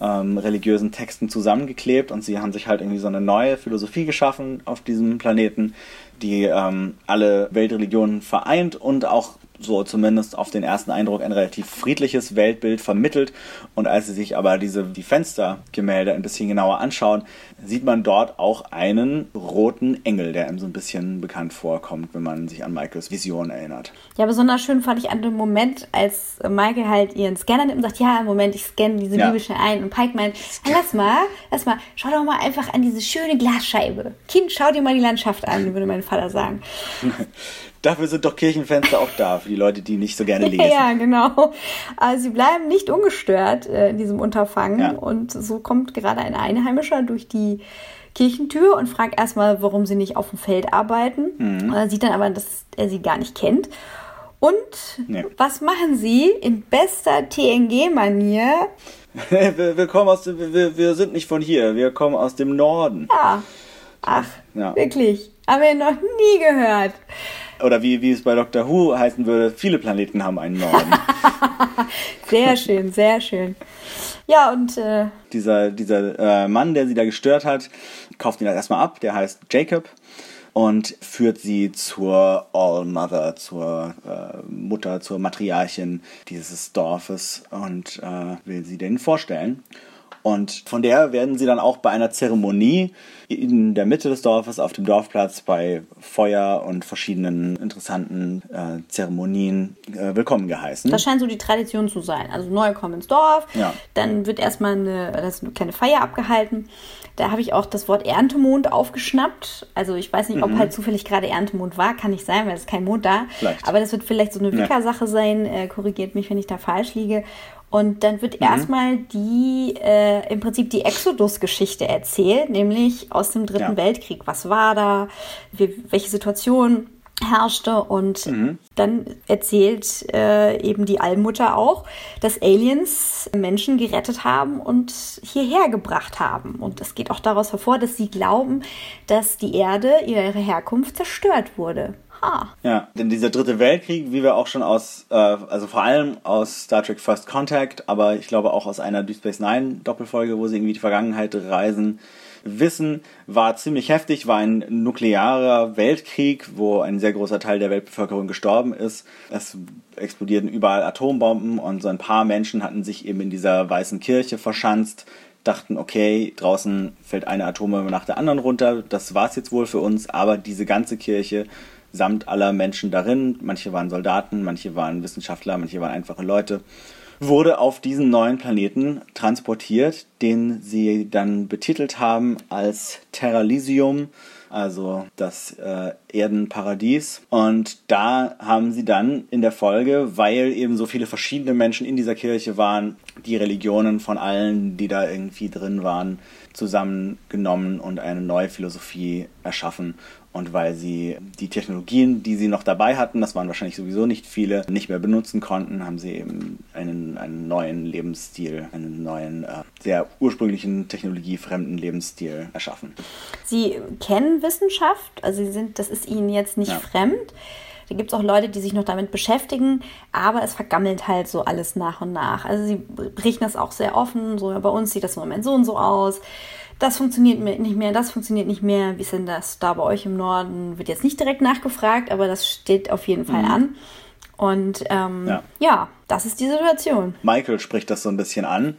ähm, religiösen Texten zusammengeklebt und sie haben sich halt irgendwie so eine neue Philosophie geschaffen auf diesem Planeten, die ähm, alle Weltreligionen vereint und auch so zumindest auf den ersten Eindruck ein relativ friedliches Weltbild vermittelt. Und als sie sich aber diese, die Fenstergemälde ein bisschen genauer anschauen, sieht man dort auch einen roten Engel, der einem so ein bisschen bekannt vorkommt, wenn man sich an Michaels Vision erinnert. Ja, besonders schön fand ich an dem Moment, als Michael halt ihren Scanner nimmt und sagt, ja, im Moment, ich scanne diese ja. Bibel ein. Und Pike meint, lass mal, lass mal, schau doch mal einfach an diese schöne Glasscheibe. Kind, schau dir mal die Landschaft an, würde mein Vater sagen. Dafür sind doch Kirchenfenster auch da, für die Leute, die nicht so gerne lesen. ja, genau. Also sie bleiben nicht ungestört äh, in diesem Unterfangen. Ja. Und so kommt gerade ein Einheimischer durch die Kirchentür und fragt erstmal, warum sie nicht auf dem Feld arbeiten. Mhm. Er sieht dann aber, dass er sie gar nicht kennt. Und nee. was machen sie in bester TNG-Manier? wir, wir, kommen aus dem, wir, wir sind nicht von hier, wir kommen aus dem Norden. Ja. Ach, ja. wirklich. Haben wir noch nie gehört oder wie, wie es bei Doctor Who heißen würde, viele Planeten haben einen Norden. sehr schön, sehr schön. Ja, und. Äh dieser dieser äh, Mann, der sie da gestört hat, kauft ihn halt erstmal ab, der heißt Jacob und führt sie zur All-Mother, zur äh, Mutter, zur Matriarchin dieses Dorfes und äh, will sie denen vorstellen. Und von der werden sie dann auch bei einer Zeremonie in der Mitte des Dorfes auf dem Dorfplatz bei Feuer und verschiedenen interessanten äh, Zeremonien äh, willkommen geheißen. Das scheint so die Tradition zu sein. Also neue kommen ins Dorf, ja. dann wird erstmal eine, das eine kleine Feier abgehalten. Da habe ich auch das Wort Erntemond aufgeschnappt. Also ich weiß nicht, ob mhm. halt zufällig gerade Erntemond war, kann nicht sein, weil es ist kein Mond da. Vielleicht. Aber das wird vielleicht so eine Wicca-Sache sein. Äh, korrigiert mich, wenn ich da falsch liege. Und dann wird mhm. erstmal die, äh, im Prinzip die Exodus-Geschichte erzählt, nämlich aus dem Dritten ja. Weltkrieg. Was war da? Wie, welche Situation herrschte? Und mhm. dann erzählt äh, eben die Allmutter auch, dass Aliens Menschen gerettet haben und hierher gebracht haben. Und es geht auch daraus hervor, dass sie glauben, dass die Erde, ihre Herkunft zerstört wurde. Ah. Ja, denn dieser dritte Weltkrieg, wie wir auch schon aus, äh, also vor allem aus Star Trek First Contact, aber ich glaube auch aus einer Deep Space Nine Doppelfolge, wo sie irgendwie die Vergangenheit reisen, wissen, war ziemlich heftig, war ein nuklearer Weltkrieg, wo ein sehr großer Teil der Weltbevölkerung gestorben ist. Es explodierten überall Atombomben und so ein paar Menschen hatten sich eben in dieser weißen Kirche verschanzt, dachten, okay, draußen fällt eine Atombombe nach der anderen runter, das war's jetzt wohl für uns, aber diese ganze Kirche samt aller Menschen darin, manche waren Soldaten, manche waren Wissenschaftler, manche waren einfache Leute, wurde auf diesen neuen Planeten transportiert, den sie dann betitelt haben als Terralysium, also das äh, Erdenparadies. Und da haben sie dann in der Folge, weil eben so viele verschiedene Menschen in dieser Kirche waren, die Religionen von allen, die da irgendwie drin waren, zusammengenommen und eine neue Philosophie erschaffen. Und weil sie die Technologien, die sie noch dabei hatten, das waren wahrscheinlich sowieso nicht viele, nicht mehr benutzen konnten, haben sie eben einen, einen neuen Lebensstil, einen neuen, äh, sehr ursprünglichen, technologiefremden Lebensstil erschaffen. Sie kennen Wissenschaft, also sie sind, das ist ihnen jetzt nicht ja. fremd. Da gibt es auch Leute, die sich noch damit beschäftigen, aber es vergammelt halt so alles nach und nach. Also sie berichten das auch sehr offen, so bei uns sieht das im Moment so und so aus das funktioniert nicht mehr, das funktioniert nicht mehr. Wie ist denn das da bei euch im Norden? Wird jetzt nicht direkt nachgefragt, aber das steht auf jeden Fall mhm. an. Und ähm, ja. ja, das ist die Situation. Michael spricht das so ein bisschen an,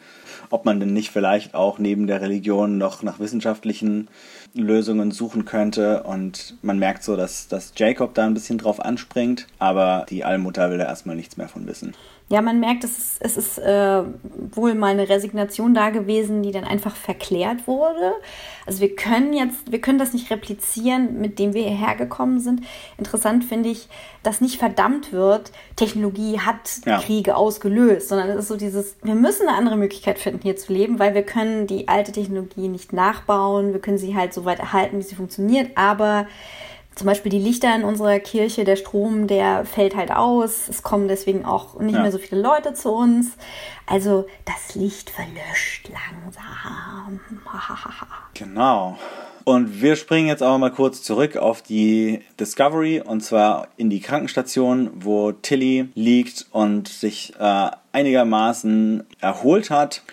ob man denn nicht vielleicht auch neben der Religion noch nach wissenschaftlichen Lösungen suchen könnte. Und man merkt so, dass, dass Jacob da ein bisschen drauf anspringt, aber die Allmutter will da erstmal nichts mehr von wissen ja, man merkt, es ist, es ist äh, wohl mal eine Resignation da gewesen, die dann einfach verklärt wurde. Also wir können jetzt, wir können das nicht replizieren, mit dem wir hierher gekommen sind. Interessant finde ich, dass nicht verdammt wird, Technologie hat ja. Kriege ausgelöst, sondern es ist so dieses, wir müssen eine andere Möglichkeit finden, hier zu leben, weil wir können die alte Technologie nicht nachbauen, wir können sie halt so weit erhalten, wie sie funktioniert, aber zum Beispiel die Lichter in unserer Kirche, der Strom, der fällt halt aus. Es kommen deswegen auch nicht ja. mehr so viele Leute zu uns. Also das Licht verlöscht langsam. genau. Und wir springen jetzt aber mal kurz zurück auf die Discovery und zwar in die Krankenstation, wo Tilly liegt und sich äh, einigermaßen erholt hat.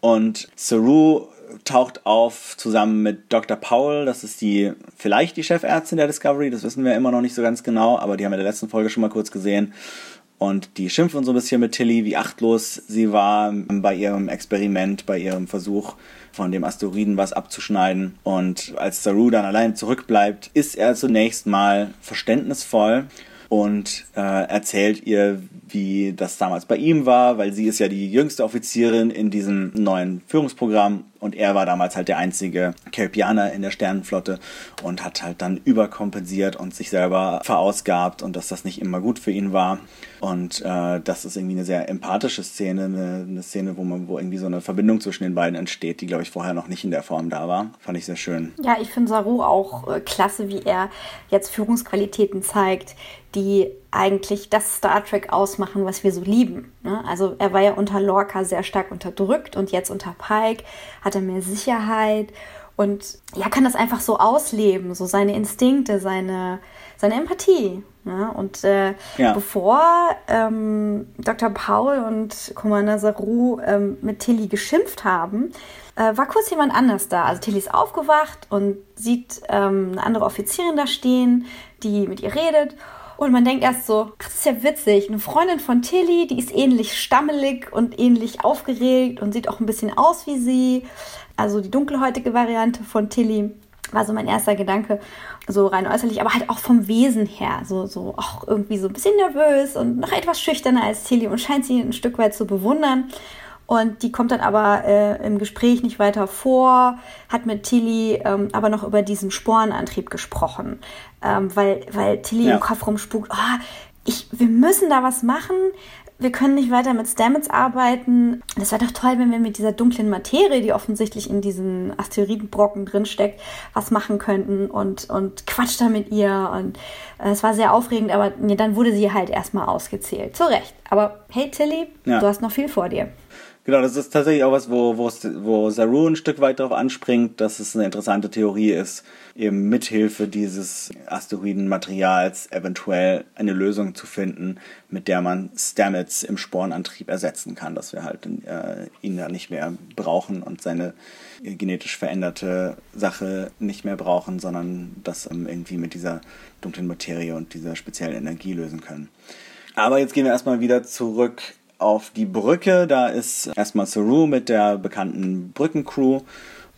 Und Saru taucht auf zusammen mit Dr. Powell. Das ist die, vielleicht die Chefärztin der Discovery. Das wissen wir immer noch nicht so ganz genau, aber die haben wir in der letzten Folge schon mal kurz gesehen. Und die schimpfen so ein bisschen mit Tilly, wie achtlos sie war bei ihrem Experiment, bei ihrem Versuch, von dem Asteroiden was abzuschneiden. Und als Saru dann allein zurückbleibt, ist er zunächst mal verständnisvoll und äh, erzählt ihr, wie das damals bei ihm war, weil sie ist ja die jüngste Offizierin in diesem neuen Führungsprogramm und er war damals halt der einzige Kelpianer in der Sternenflotte und hat halt dann überkompensiert und sich selber verausgabt und dass das nicht immer gut für ihn war. Und äh, das ist irgendwie eine sehr empathische Szene, eine, eine, Szene, wo man, wo irgendwie so eine Verbindung zwischen den beiden entsteht, die, glaube ich, vorher noch nicht in der Form da war. Fand ich sehr schön. Ja, ich finde Saru auch äh, klasse, wie er jetzt Führungsqualitäten zeigt, die eigentlich das Star Trek ausmachen, was wir so lieben. Ne? Also er war ja unter Lorca sehr stark unterdrückt und jetzt unter Pike hat er mehr Sicherheit und ja, kann das einfach so ausleben, so seine Instinkte, seine, seine Empathie. Ne? Und äh, ja. bevor ähm, Dr. Paul und Commander Saru ähm, mit Tilly geschimpft haben, äh, war kurz jemand anders da. Also Tilly ist aufgewacht und sieht ähm, eine andere Offizierin da stehen, die mit ihr redet. Und man denkt erst so, ach, das ist ja witzig. Eine Freundin von Tilly, die ist ähnlich stammelig und ähnlich aufgeregt und sieht auch ein bisschen aus wie sie. Also die dunkelhäutige Variante von Tilly war so mein erster Gedanke, so rein äußerlich, aber halt auch vom Wesen her, so, so auch irgendwie so ein bisschen nervös und noch etwas schüchterner als Tilly und scheint sie ein Stück weit zu bewundern. Und die kommt dann aber äh, im Gespräch nicht weiter vor, hat mit Tilly ähm, aber noch über diesen Sporenantrieb gesprochen, ähm, weil, weil Tilly ja. im Kopf rumspukt, oh, ich, wir müssen da was machen, wir können nicht weiter mit Stamets arbeiten. Das wäre doch toll, wenn wir mit dieser dunklen Materie, die offensichtlich in diesen Asteroidenbrocken drinsteckt, was machen könnten und, und quatscht da mit ihr. Und äh, es war sehr aufregend, aber nee, dann wurde sie halt erstmal ausgezählt. Zu Recht. Aber hey Tilly, ja. du hast noch viel vor dir. Genau, das ist tatsächlich auch was, wo, wo, wo Saru ein Stück weit darauf anspringt, dass es eine interessante Theorie ist, eben mithilfe dieses Asteroidenmaterials eventuell eine Lösung zu finden, mit der man Stamets im Spornantrieb ersetzen kann, dass wir halt äh, ihn da nicht mehr brauchen und seine genetisch veränderte Sache nicht mehr brauchen, sondern das ähm, irgendwie mit dieser dunklen Materie und dieser speziellen Energie lösen können. Aber jetzt gehen wir erstmal wieder zurück auf die Brücke. Da ist erstmal Saru mit der bekannten Brückencrew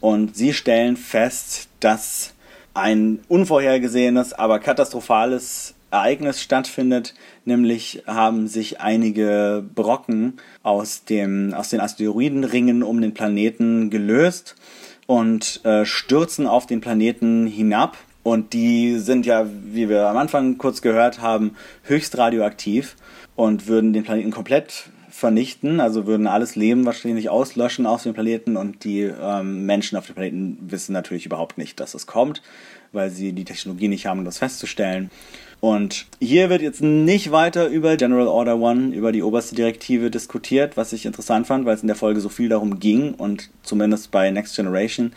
und sie stellen fest, dass ein unvorhergesehenes, aber katastrophales Ereignis stattfindet, nämlich haben sich einige Brocken aus, dem, aus den Asteroidenringen um den Planeten gelöst und äh, stürzen auf den Planeten hinab. Und die sind ja, wie wir am Anfang kurz gehört haben, höchst radioaktiv und würden den Planeten komplett vernichten, also würden alles Leben wahrscheinlich auslöschen auf dem Planeten und die ähm, Menschen auf dem Planeten wissen natürlich überhaupt nicht, dass es kommt, weil sie die Technologie nicht haben, das festzustellen. Und hier wird jetzt nicht weiter über General Order One, über die oberste Direktive diskutiert, was ich interessant fand, weil es in der Folge so viel darum ging und zumindest bei Next Generation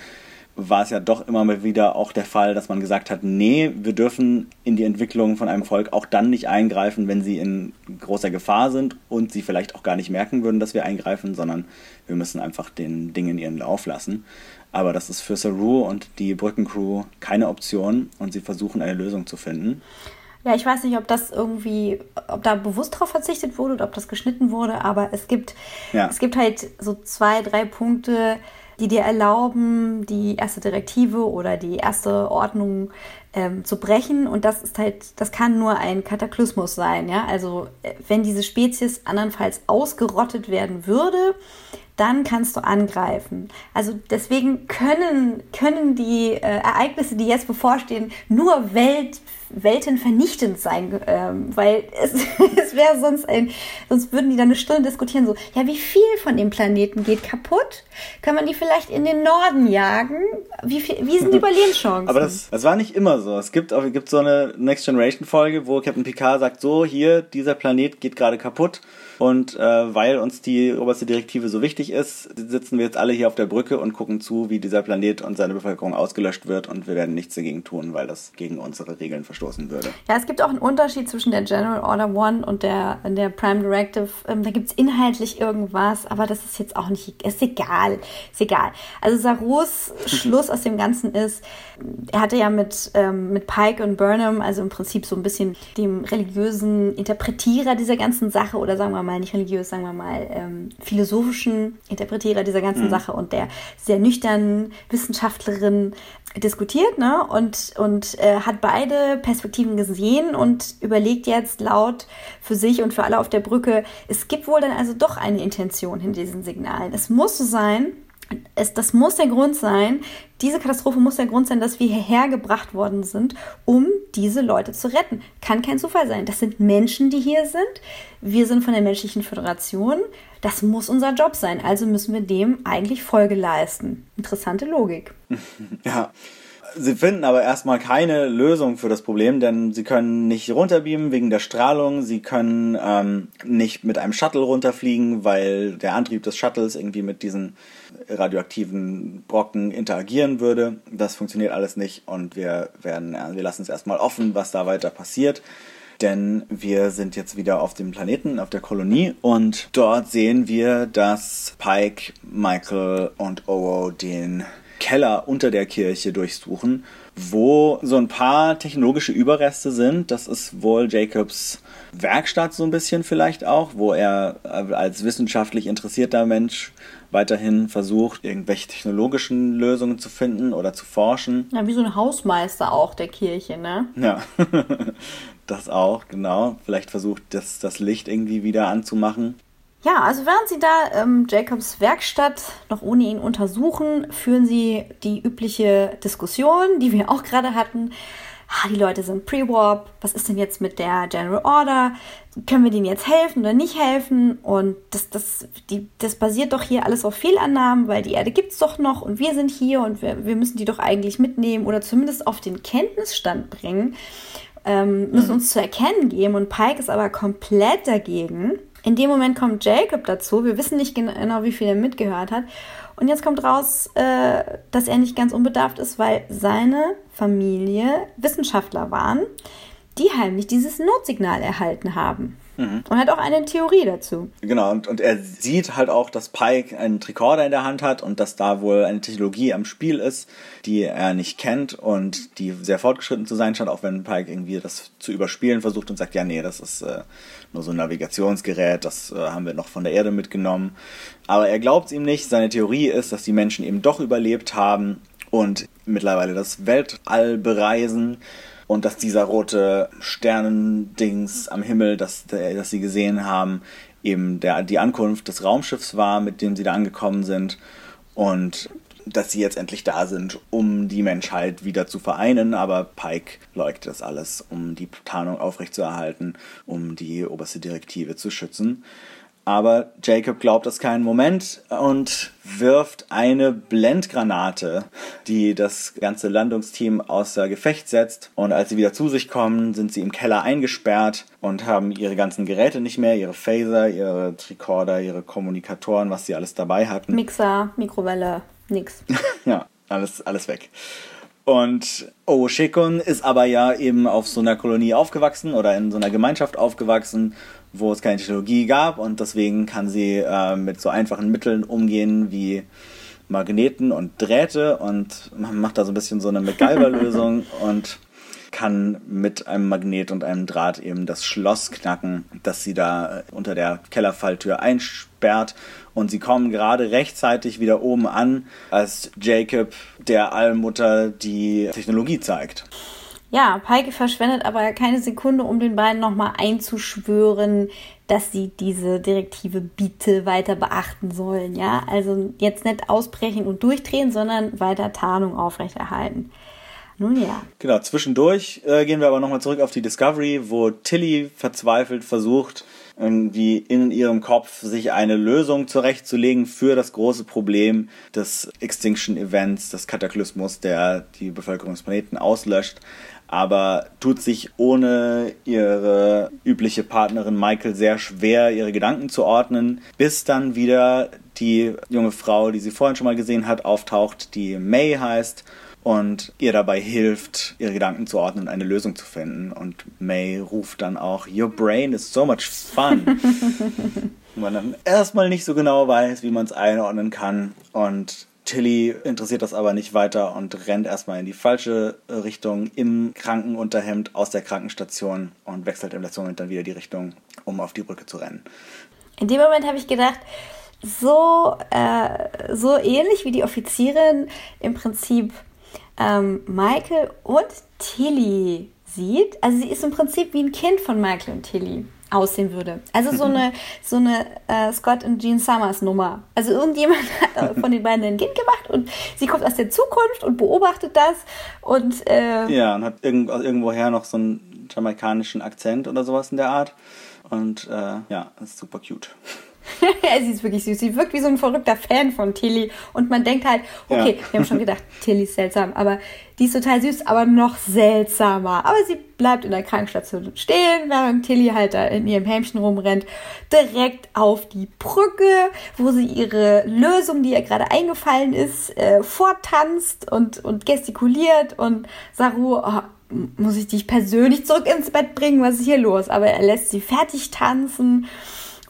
war es ja doch immer mal wieder auch der Fall, dass man gesagt hat, nee, wir dürfen in die Entwicklung von einem Volk auch dann nicht eingreifen, wenn sie in großer Gefahr sind und sie vielleicht auch gar nicht merken würden, dass wir eingreifen, sondern wir müssen einfach den Dingen ihren Lauf lassen. Aber das ist für Saru und die Brückencrew keine Option und sie versuchen eine Lösung zu finden. Ja, ich weiß nicht, ob das irgendwie, ob da bewusst drauf verzichtet wurde oder ob das geschnitten wurde, aber es gibt, ja. es gibt halt so zwei, drei Punkte, die dir erlauben, die erste Direktive oder die erste Ordnung ähm, zu brechen. Und das ist halt, das kann nur ein Kataklysmus sein. Ja? Also äh, wenn diese Spezies andernfalls ausgerottet werden würde, dann kannst du angreifen. Also deswegen können, können die äh, Ereignisse, die jetzt bevorstehen, nur Welt, weltenvernichtend sein, ähm, weil es, es wäre sonst ein, sonst würden die dann eine Stunde diskutieren, so, ja, wie viel von dem Planeten geht kaputt? Kann man die vielleicht in den Norden jagen? Wie, viel, wie sind die Überlebenschancen? Aber das, das war nicht immer so. Es gibt, es gibt so eine Next Generation Folge, wo Captain Picard sagt, so, hier, dieser Planet geht gerade kaputt und äh, weil uns die oberste Direktive so wichtig ist, sitzen wir jetzt alle hier auf der Brücke und gucken zu, wie dieser Planet und seine Bevölkerung ausgelöscht wird und wir werden nichts dagegen tun, weil das gegen unsere Regeln verstoßen würde. Ja, es gibt auch einen Unterschied zwischen der General Order One und der, der Prime Directive. Ähm, da gibt es inhaltlich irgendwas, aber das ist jetzt auch nicht, ist egal, ist egal. Also Sarus Schluss aus dem Ganzen ist, er hatte ja mit, ähm, mit Pike und Burnham, also im Prinzip so ein bisschen dem religiösen Interpretierer dieser ganzen Sache oder sagen wir mal nicht religiös, sagen wir mal ähm, philosophischen Interpretierer dieser ganzen mhm. Sache und der sehr nüchternen Wissenschaftlerin diskutiert ne? und, und äh, hat beide Perspektiven gesehen und überlegt jetzt laut für sich und für alle auf der Brücke, es gibt wohl dann also doch eine Intention hinter diesen Signalen. Es muss so sein, es, das muss der Grund sein, diese Katastrophe muss der Grund sein, dass wir hierher gebracht worden sind, um diese Leute zu retten. Kann kein Zufall sein. Das sind Menschen, die hier sind. Wir sind von der menschlichen Föderation. Das muss unser Job sein. Also müssen wir dem eigentlich Folge leisten. Interessante Logik. Ja. Sie finden aber erstmal keine Lösung für das Problem, denn sie können nicht runterbeamen wegen der Strahlung. Sie können ähm, nicht mit einem Shuttle runterfliegen, weil der Antrieb des Shuttles irgendwie mit diesen radioaktiven Brocken interagieren würde. Das funktioniert alles nicht und wir werden, wir lassen es erstmal offen, was da weiter passiert. Denn wir sind jetzt wieder auf dem Planeten, auf der Kolonie und dort sehen wir, dass Pike, Michael und Owo den Keller unter der Kirche durchsuchen, wo so ein paar technologische Überreste sind. Das ist wohl Jacobs Werkstatt so ein bisschen vielleicht auch, wo er als wissenschaftlich interessierter Mensch weiterhin versucht, irgendwelche technologischen Lösungen zu finden oder zu forschen. Ja, wie so ein Hausmeister auch der Kirche, ne? Ja, das auch, genau. Vielleicht versucht, das, das Licht irgendwie wieder anzumachen. Ja, also während sie da ähm, Jacobs Werkstatt noch ohne ihn untersuchen, führen sie die übliche Diskussion, die wir auch gerade hatten ah, die Leute sind Pre-Warp, was ist denn jetzt mit der General Order? Können wir denen jetzt helfen oder nicht helfen? Und das, das, die, das basiert doch hier alles auf Fehlannahmen, weil die Erde gibt es doch noch und wir sind hier und wir, wir müssen die doch eigentlich mitnehmen oder zumindest auf den Kenntnisstand bringen, ähm, müssen mhm. uns zu erkennen geben. Und Pike ist aber komplett dagegen In dem Moment kommt Jacob dazu. Wir wissen nicht genau, wie viel er mitgehört hat. Und jetzt kommt raus, äh, dass er nicht ganz unbedarft ist, weil seine Familie Wissenschaftler waren, die heimlich dieses Notsignal erhalten haben. Mhm. Und hat auch eine Theorie dazu. Genau, und, und er sieht halt auch, dass Pike einen Tricorder in der Hand hat und dass da wohl eine Technologie am Spiel ist, die er nicht kennt und die sehr fortgeschritten zu sein scheint, auch wenn Pike irgendwie das zu überspielen versucht und sagt, ja, nee, das ist äh, nur so ein Navigationsgerät, das äh, haben wir noch von der Erde mitgenommen. Aber er glaubt es ihm nicht. Seine Theorie ist, dass die Menschen eben doch überlebt haben und mittlerweile das Weltall bereisen. Und dass dieser rote Sternendings am Himmel, das, das sie gesehen haben, eben der, die Ankunft des Raumschiffs war, mit dem sie da angekommen sind. Und dass sie jetzt endlich da sind, um die Menschheit wieder zu vereinen, aber Pike leugnet das alles, um die Tarnung aufrechtzuerhalten, um die oberste Direktive zu schützen. Aber Jacob glaubt das keinen Moment und wirft eine Blendgranate, die das ganze Landungsteam außer Gefecht setzt. Und als sie wieder zu sich kommen, sind sie im Keller eingesperrt und haben ihre ganzen Geräte nicht mehr, ihre Phaser, ihre Tricorder, ihre Kommunikatoren, was sie alles dabei hatten. Mixer, Mikrowelle, nix. ja, alles, alles weg. Und Oshikun ist aber ja eben auf so einer Kolonie aufgewachsen oder in so einer Gemeinschaft aufgewachsen wo es keine Technologie gab und deswegen kann sie äh, mit so einfachen Mitteln umgehen wie Magneten und Drähte und macht da so ein bisschen so eine MacGyver-Lösung und kann mit einem Magnet und einem Draht eben das Schloss knacken, das sie da äh, unter der Kellerfalltür einsperrt. Und sie kommen gerade rechtzeitig wieder oben an, als Jacob der Allmutter die Technologie zeigt. Ja, Pike verschwendet aber keine Sekunde, um den beiden nochmal einzuschwören, dass sie diese Direktive bitte weiter beachten sollen. Ja, also jetzt nicht ausbrechen und durchdrehen, sondern weiter Tarnung aufrechterhalten. Nun ja. Genau, zwischendurch äh, gehen wir aber nochmal zurück auf die Discovery, wo Tilly verzweifelt versucht, irgendwie in ihrem Kopf sich eine Lösung zurechtzulegen für das große Problem des Extinction Events, des Kataklysmus, der die Bevölkerung des Planeten auslöscht. Aber tut sich ohne ihre übliche Partnerin Michael sehr schwer, ihre Gedanken zu ordnen, bis dann wieder die junge Frau, die sie vorhin schon mal gesehen hat, auftaucht, die May heißt und ihr dabei hilft, ihre Gedanken zu ordnen und eine Lösung zu finden. Und May ruft dann auch, Your brain is so much fun. und man dann erstmal nicht so genau weiß, wie man es einordnen kann. Und Tilly interessiert das aber nicht weiter und rennt erstmal in die falsche Richtung im Krankenunterhemd aus der Krankenstation und wechselt im letzten Moment dann wieder die Richtung, um auf die Brücke zu rennen. In dem Moment habe ich gedacht, so, äh, so ähnlich wie die Offizierin im Prinzip ähm, Michael und Tilly sieht. Also sie ist im Prinzip wie ein Kind von Michael und Tilly aussehen würde. Also so eine, so eine äh, Scott und Jean Summers Nummer. Also irgendjemand hat von den beiden ein Kind gemacht und sie kommt aus der Zukunft und beobachtet das und äh, ja und hat irgend, irgendwoher noch so einen jamaikanischen Akzent oder sowas in der Art und äh, ja, ist super cute. sie ist wirklich süß. Sie wirkt wie so ein verrückter Fan von Tilly. Und man denkt halt, okay, ja. wir haben schon gedacht, Tilly ist seltsam, aber die ist total süß, aber noch seltsamer. Aber sie bleibt in der Krankenstation stehen, während Tilly halt da in ihrem Hämchen rumrennt, direkt auf die Brücke, wo sie ihre Lösung, die ihr gerade eingefallen ist, äh, vortanzt und, und gestikuliert und Saru, oh, muss ich dich persönlich zurück ins Bett bringen? Was ist hier los? Aber er lässt sie fertig tanzen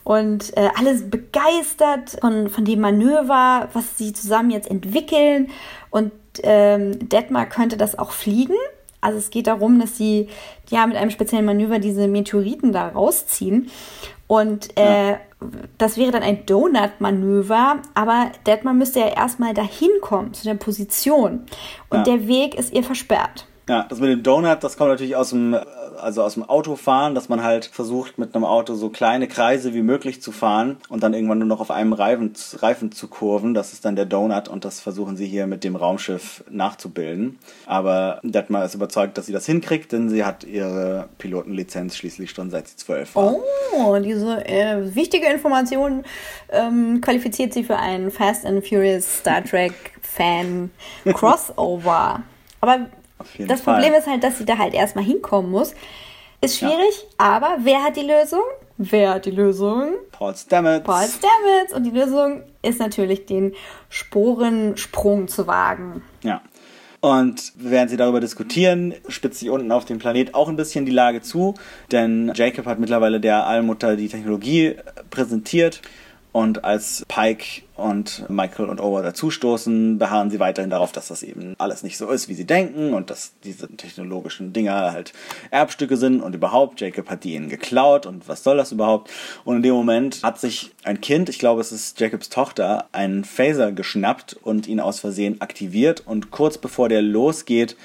und äh, alles begeistert von, von dem Manöver, was sie zusammen jetzt entwickeln. Und ähm, Detmar könnte das auch fliegen. Also es geht darum, dass sie ja mit einem speziellen Manöver diese Meteoriten da rausziehen. Und äh, ja. das wäre dann ein Donut-Manöver, aber Detmar müsste ja erstmal dahin kommen, zu der Position. Und ja. der Weg ist ihr versperrt. Ja, das mit dem Donut, das kommt natürlich aus dem also aus dem Auto fahren, dass man halt versucht, mit einem Auto so kleine Kreise wie möglich zu fahren und dann irgendwann nur noch auf einem Reifen, Reifen zu kurven. Das ist dann der Donut und das versuchen sie hier mit dem Raumschiff nachzubilden. Aber Detmar ist überzeugt, dass sie das hinkriegt, denn sie hat ihre Pilotenlizenz schließlich schon seit sie zwölf war. Oh, diese äh, wichtige Information ähm, qualifiziert sie für einen Fast and Furious Star Trek Fan Crossover. Aber das Fall. Problem ist halt, dass sie da halt erstmal hinkommen muss. Ist schwierig, ja. aber wer hat die Lösung? wer hat die Lösung? Paul Stamets. Paul Stamets. Und die Lösung ist natürlich, den Sporensprung zu wagen. Ja. Und während sie darüber diskutieren, spitzt sich unten auf dem Planet auch ein bisschen die Lage zu, denn Jacob hat mittlerweile der Allmutter die Technologie präsentiert und als Pike und Michael und Owen dazustoßen, beharren sie weiterhin darauf, dass das eben alles nicht so ist, wie sie denken und dass diese technologischen Dinger halt Erbstücke sind und überhaupt, Jacob hat die ihnen geklaut und was soll das überhaupt? Und in dem Moment hat sich ein Kind, ich glaube es ist Jacobs Tochter, einen Phaser geschnappt und ihn aus Versehen aktiviert und kurz bevor der losgeht,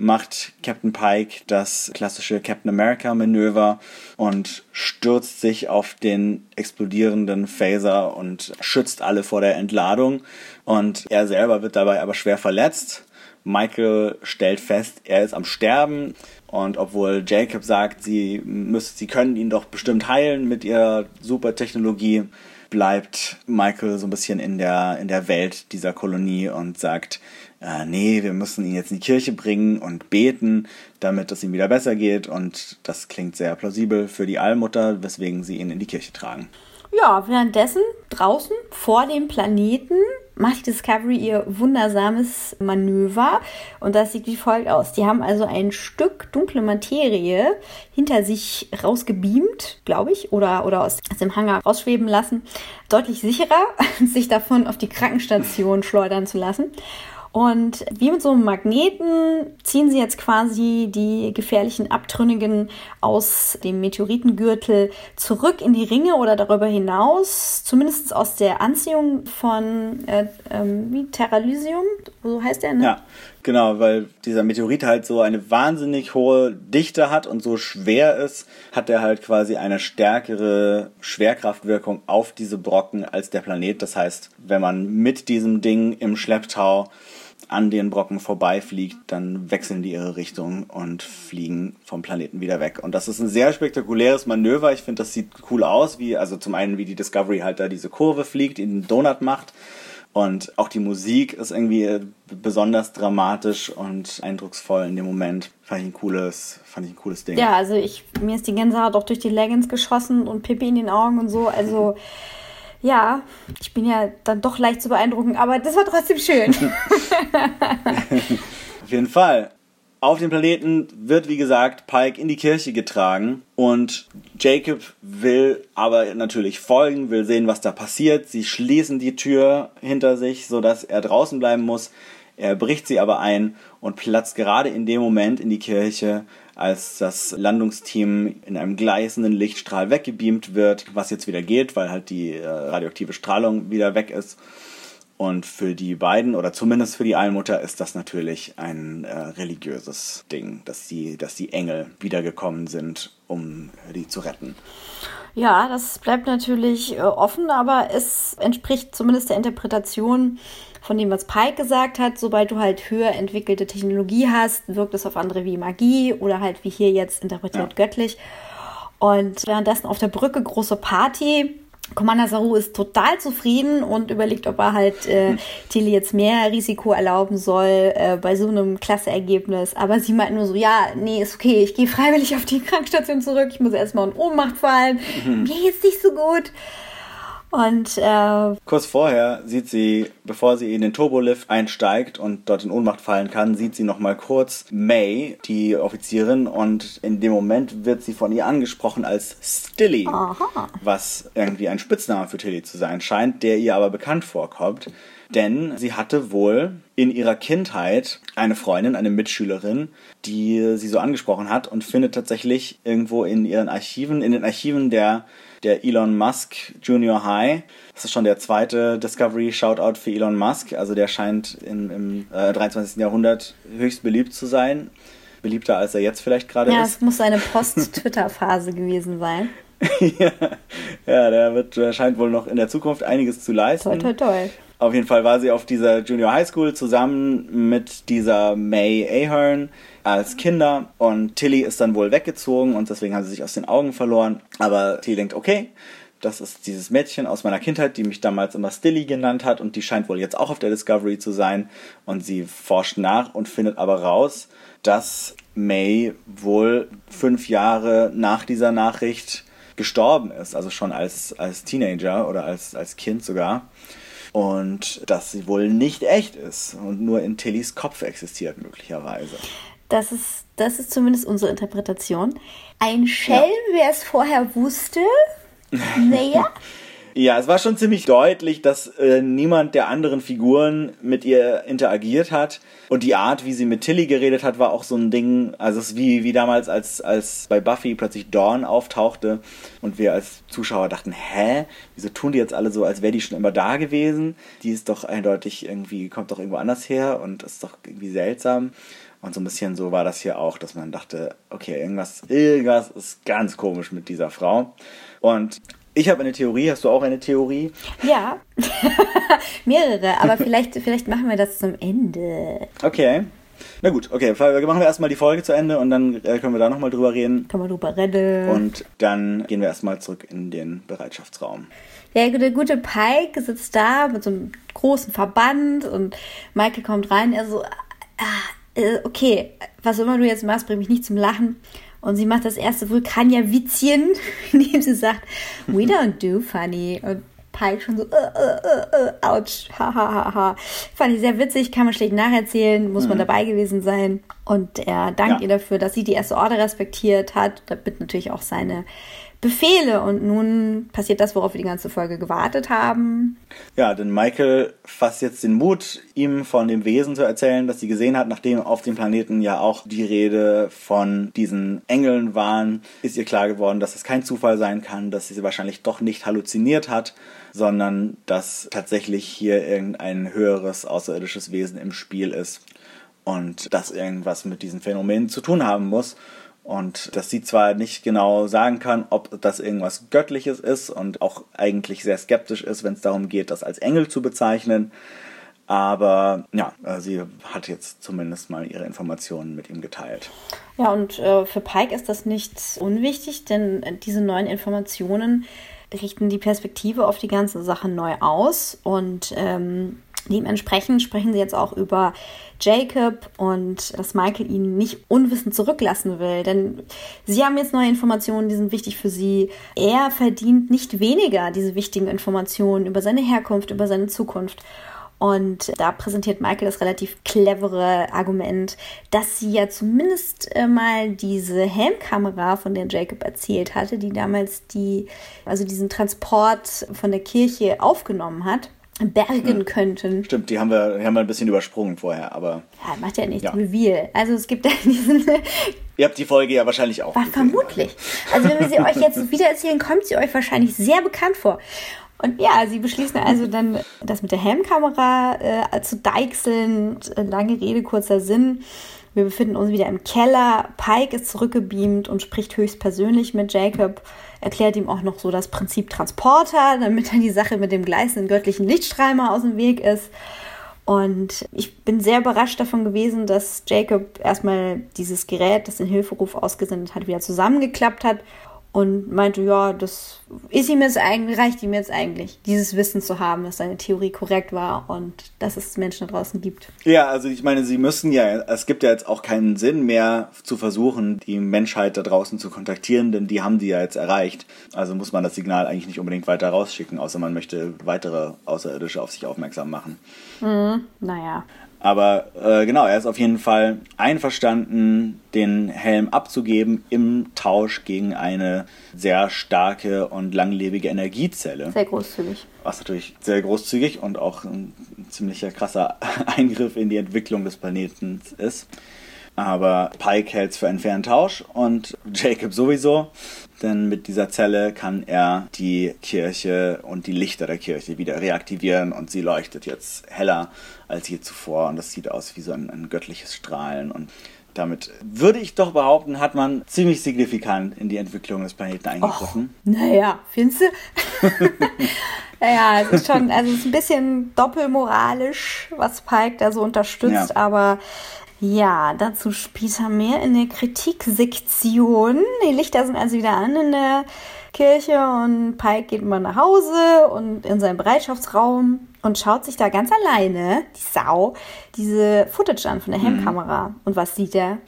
macht Captain Pike das klassische Captain America Manöver und stürzt sich auf den explodierenden Phaser und schützt alle vor der Entladung. Und er selber wird dabei aber schwer verletzt. Michael stellt fest, er ist am Sterben. Und obwohl Jacob sagt, sie, müssen, sie können ihn doch bestimmt heilen mit ihrer Supertechnologie, bleibt Michael so ein bisschen in der, in der Welt dieser Kolonie und sagt, äh, nee, wir müssen ihn jetzt in die Kirche bringen und beten, damit es ihm wieder besser geht. Und das klingt sehr plausibel für die Allmutter, weswegen sie ihn in die Kirche tragen. Ja, währenddessen draußen vor dem Planeten macht die Discovery ihr wundersames Manöver und das sieht wie folgt aus. Die haben also ein Stück dunkle Materie hinter sich rausgebeamt, glaube ich, oder, oder aus, aus dem Hangar rausschweben lassen. Deutlich sicherer, sich davon auf die Krankenstation schleudern zu lassen. Und wie mit so einem Magneten ziehen sie jetzt quasi die gefährlichen Abtrünnigen aus dem Meteoritengürtel zurück in die Ringe oder darüber hinaus, zumindest aus der Anziehung von äh, ähm, Terralysium, so heißt der, ne? Ja, genau, weil dieser Meteorit halt so eine wahnsinnig hohe Dichte hat und so schwer ist, hat er halt quasi eine stärkere Schwerkraftwirkung auf diese Brocken als der Planet. Das heißt, wenn man mit diesem Ding im Schlepptau an den Brocken vorbeifliegt, dann wechseln die ihre Richtung und fliegen vom Planeten wieder weg. Und das ist ein sehr spektakuläres Manöver. Ich finde, das sieht cool aus, wie, also zum einen, wie die Discovery halt da diese Kurve fliegt, in den Donut macht. Und auch die Musik ist irgendwie besonders dramatisch und eindrucksvoll in dem Moment. Fand ich ein cooles, fand ich ein cooles Ding. Ja, also ich, mir ist die Gänsehaut auch durch die Leggings geschossen und Pippi in den Augen und so. Also, ja, ich bin ja dann doch leicht zu beeindrucken, aber das war trotzdem schön. Auf jeden Fall. Auf dem Planeten wird, wie gesagt, Pike in die Kirche getragen und Jacob will aber natürlich folgen, will sehen, was da passiert. Sie schließen die Tür hinter sich, sodass er draußen bleiben muss. Er bricht sie aber ein und platzt gerade in dem Moment in die Kirche, als das Landungsteam in einem gleißenden Lichtstrahl weggebeamt wird, was jetzt wieder geht, weil halt die äh, radioaktive Strahlung wieder weg ist. Und für die beiden, oder zumindest für die Allmutter, ist das natürlich ein äh, religiöses Ding, dass die, dass die Engel wiedergekommen sind, um die zu retten. Ja, das bleibt natürlich äh, offen, aber es entspricht zumindest der Interpretation von dem, was Pike gesagt hat. Sobald du halt höher entwickelte Technologie hast, wirkt es auf andere wie Magie oder halt wie hier jetzt interpretiert ja. göttlich. Und währenddessen auf der Brücke große Party Commander Saru ist total zufrieden und überlegt, ob er halt äh, Tilly jetzt mehr Risiko erlauben soll äh, bei so einem Klasseergebnis. Aber sie meint nur so, ja, nee, ist okay, ich gehe freiwillig auf die Krankenstation zurück, ich muss erstmal in Ohnmacht fallen, mhm. mir geht's nicht so gut. Und äh, kurz vorher sieht sie, bevor sie in den Turbolift einsteigt und dort in Ohnmacht fallen kann, sieht sie noch mal kurz May, die Offizierin, und in dem Moment wird sie von ihr angesprochen als Stilly, Aha. was irgendwie ein Spitzname für Tilly zu sein scheint, der ihr aber bekannt vorkommt. Denn sie hatte wohl in ihrer Kindheit eine Freundin, eine Mitschülerin, die sie so angesprochen hat und findet tatsächlich irgendwo in ihren Archiven, in den Archiven der der Elon Musk Junior High. Das ist schon der zweite Discovery Shoutout für Elon Musk. Also der scheint im, im äh, 23. Jahrhundert höchst beliebt zu sein. Beliebter als er jetzt vielleicht gerade ja, ist. Ja, es muss seine Post-Twitter-Phase gewesen sein. ja, ja der, wird, der scheint wohl noch in der Zukunft einiges zu leisten. Toi, toi, toi. Auf jeden Fall war sie auf dieser Junior High School zusammen mit dieser May Ahern als Kinder und Tilly ist dann wohl weggezogen und deswegen haben sie sich aus den Augen verloren. Aber Tilly denkt, okay, das ist dieses Mädchen aus meiner Kindheit, die mich damals immer Stilly genannt hat und die scheint wohl jetzt auch auf der Discovery zu sein und sie forscht nach und findet aber raus, dass May wohl fünf Jahre nach dieser Nachricht gestorben ist, also schon als, als Teenager oder als, als Kind sogar. Und dass sie wohl nicht echt ist und nur in Tillys Kopf existiert, möglicherweise. Das ist, das ist zumindest unsere Interpretation. Ein Schelm, ja. wer es vorher wusste. Naja. Ja, es war schon ziemlich deutlich, dass äh, niemand der anderen Figuren mit ihr interagiert hat. Und die Art, wie sie mit Tilly geredet hat, war auch so ein Ding. Also es ist wie, wie damals, als, als bei Buffy plötzlich Dawn auftauchte und wir als Zuschauer dachten, hä? Wieso tun die jetzt alle so, als wäre die schon immer da gewesen? Die ist doch eindeutig irgendwie, kommt doch irgendwo anders her und ist doch irgendwie seltsam. Und so ein bisschen so war das hier auch, dass man dachte, okay, irgendwas, irgendwas ist ganz komisch mit dieser Frau. Und ich habe eine Theorie. Hast du auch eine Theorie? Ja, mehrere. Aber vielleicht, vielleicht machen wir das zum Ende. Okay. Na gut, okay. Machen wir erstmal die Folge zu Ende und dann äh, können wir da nochmal drüber reden. Können wir drüber reden. Und dann gehen wir erstmal zurück in den Bereitschaftsraum. Ja, der gute Pike sitzt da mit so einem großen Verband und Michael kommt rein. Er so, ah, äh, okay, was immer du jetzt machst, bring mich nicht zum Lachen. Und sie macht das erste Vulkanier-Witzchen, indem sie sagt, we don't do funny. Und Pike schon so, uh, uh, uh, ouch, ha, ha, ha, ha. Fand ich sehr witzig, kann man schlecht nacherzählen, muss mhm. man dabei gewesen sein. Und er dankt ja. ihr dafür, dass sie die erste Order respektiert hat, damit natürlich auch seine Befehle. Und nun passiert das, worauf wir die ganze Folge gewartet haben. Ja, denn Michael fasst jetzt den Mut, ihm von dem Wesen zu erzählen, das sie gesehen hat, nachdem auf dem Planeten ja auch die Rede von diesen Engeln waren, ist ihr klar geworden, dass es kein Zufall sein kann, dass sie sie wahrscheinlich doch nicht halluziniert hat, sondern dass tatsächlich hier irgendein höheres außerirdisches Wesen im Spiel ist und das irgendwas mit diesen Phänomenen zu tun haben muss. Und dass sie zwar nicht genau sagen kann, ob das irgendwas Göttliches ist und auch eigentlich sehr skeptisch ist, wenn es darum geht, das als Engel zu bezeichnen. Aber ja, äh, sie hat jetzt zumindest mal ihre Informationen mit ihm geteilt. Ja, und äh, für Pike ist das nicht unwichtig, denn diese neuen Informationen richten die Perspektive auf die ganze Sache neu aus. Und ähm, Dementsprechend sprechen sie jetzt auch über Jacob und dass Michael ihn nicht unwissend zurücklassen will. Denn sie haben jetzt neue Informationen, die sind wichtig für sie. Er verdient nicht weniger diese wichtigen Informationen über seine Herkunft, über seine Zukunft. Und da präsentiert Michael das relativ clevere Argument, dass sie ja zumindest äh, mal diese Helmkamera, von der Jacob erzählt hatte, die damals die, also diesen Transport von der Kirche aufgenommen hat bergen ja. könnten. Stimmt, die haben wir, die haben wir ein bisschen übersprungen vorher, aber. Ja, macht ja nichts. Ja. Reveal. Also es gibt da diesen. Ihr habt die Folge ja wahrscheinlich auch. War vermutlich. Also wenn wir sie euch jetzt wieder erzählen, kommt sie euch wahrscheinlich sehr bekannt vor. Und ja, sie beschließen also dann, das mit der Helmkamera äh, zu deichseln. Äh, lange Rede, kurzer Sinn. Wir befinden uns wieder im Keller. Pike ist zurückgebeamt und spricht höchstpersönlich mit Jacob erklärt ihm auch noch so das Prinzip Transporter, damit dann die Sache mit dem gleißenden göttlichen Lichtstrahl mal aus dem Weg ist. Und ich bin sehr überrascht davon gewesen, dass Jacob erstmal dieses Gerät, das den Hilferuf ausgesendet hat, wieder zusammengeklappt hat und meinte, ja, das ist ihm jetzt eigentlich, reicht ihm jetzt eigentlich, dieses Wissen zu haben, dass seine Theorie korrekt war und dass es Menschen da draußen gibt. Ja, also ich meine, sie müssen ja, es gibt ja jetzt auch keinen Sinn mehr zu versuchen, die Menschheit da draußen zu kontaktieren, denn die haben die ja jetzt erreicht. Also muss man das Signal eigentlich nicht unbedingt weiter rausschicken, außer man möchte weitere Außerirdische auf sich aufmerksam machen. Mhm, naja. Aber äh, genau, er ist auf jeden Fall einverstanden, den Helm abzugeben im Tausch gegen eine sehr starke und langlebige Energiezelle. Sehr großzügig. Was natürlich sehr großzügig und auch ein ziemlicher krasser Eingriff in die Entwicklung des Planeten ist. Aber Pike hält es für einen fairen Tausch und Jacob sowieso. Denn mit dieser Zelle kann er die Kirche und die Lichter der Kirche wieder reaktivieren und sie leuchtet jetzt heller als je zuvor. Und das sieht aus wie so ein, ein göttliches Strahlen. Und damit würde ich doch behaupten, hat man ziemlich signifikant in die Entwicklung des Planeten eingegriffen. Naja, findest du? naja, es ist schon, also es ist ein bisschen doppelmoralisch, was Pike da so unterstützt, ja. aber ja, dazu später mehr in der Kritiksektion. Die Lichter sind also wieder an in der Kirche und Pike geht mal nach Hause und in seinen Bereitschaftsraum und schaut sich da ganz alleine, die Sau, diese Footage an von der Helmkamera. Mhm. Und was sieht er?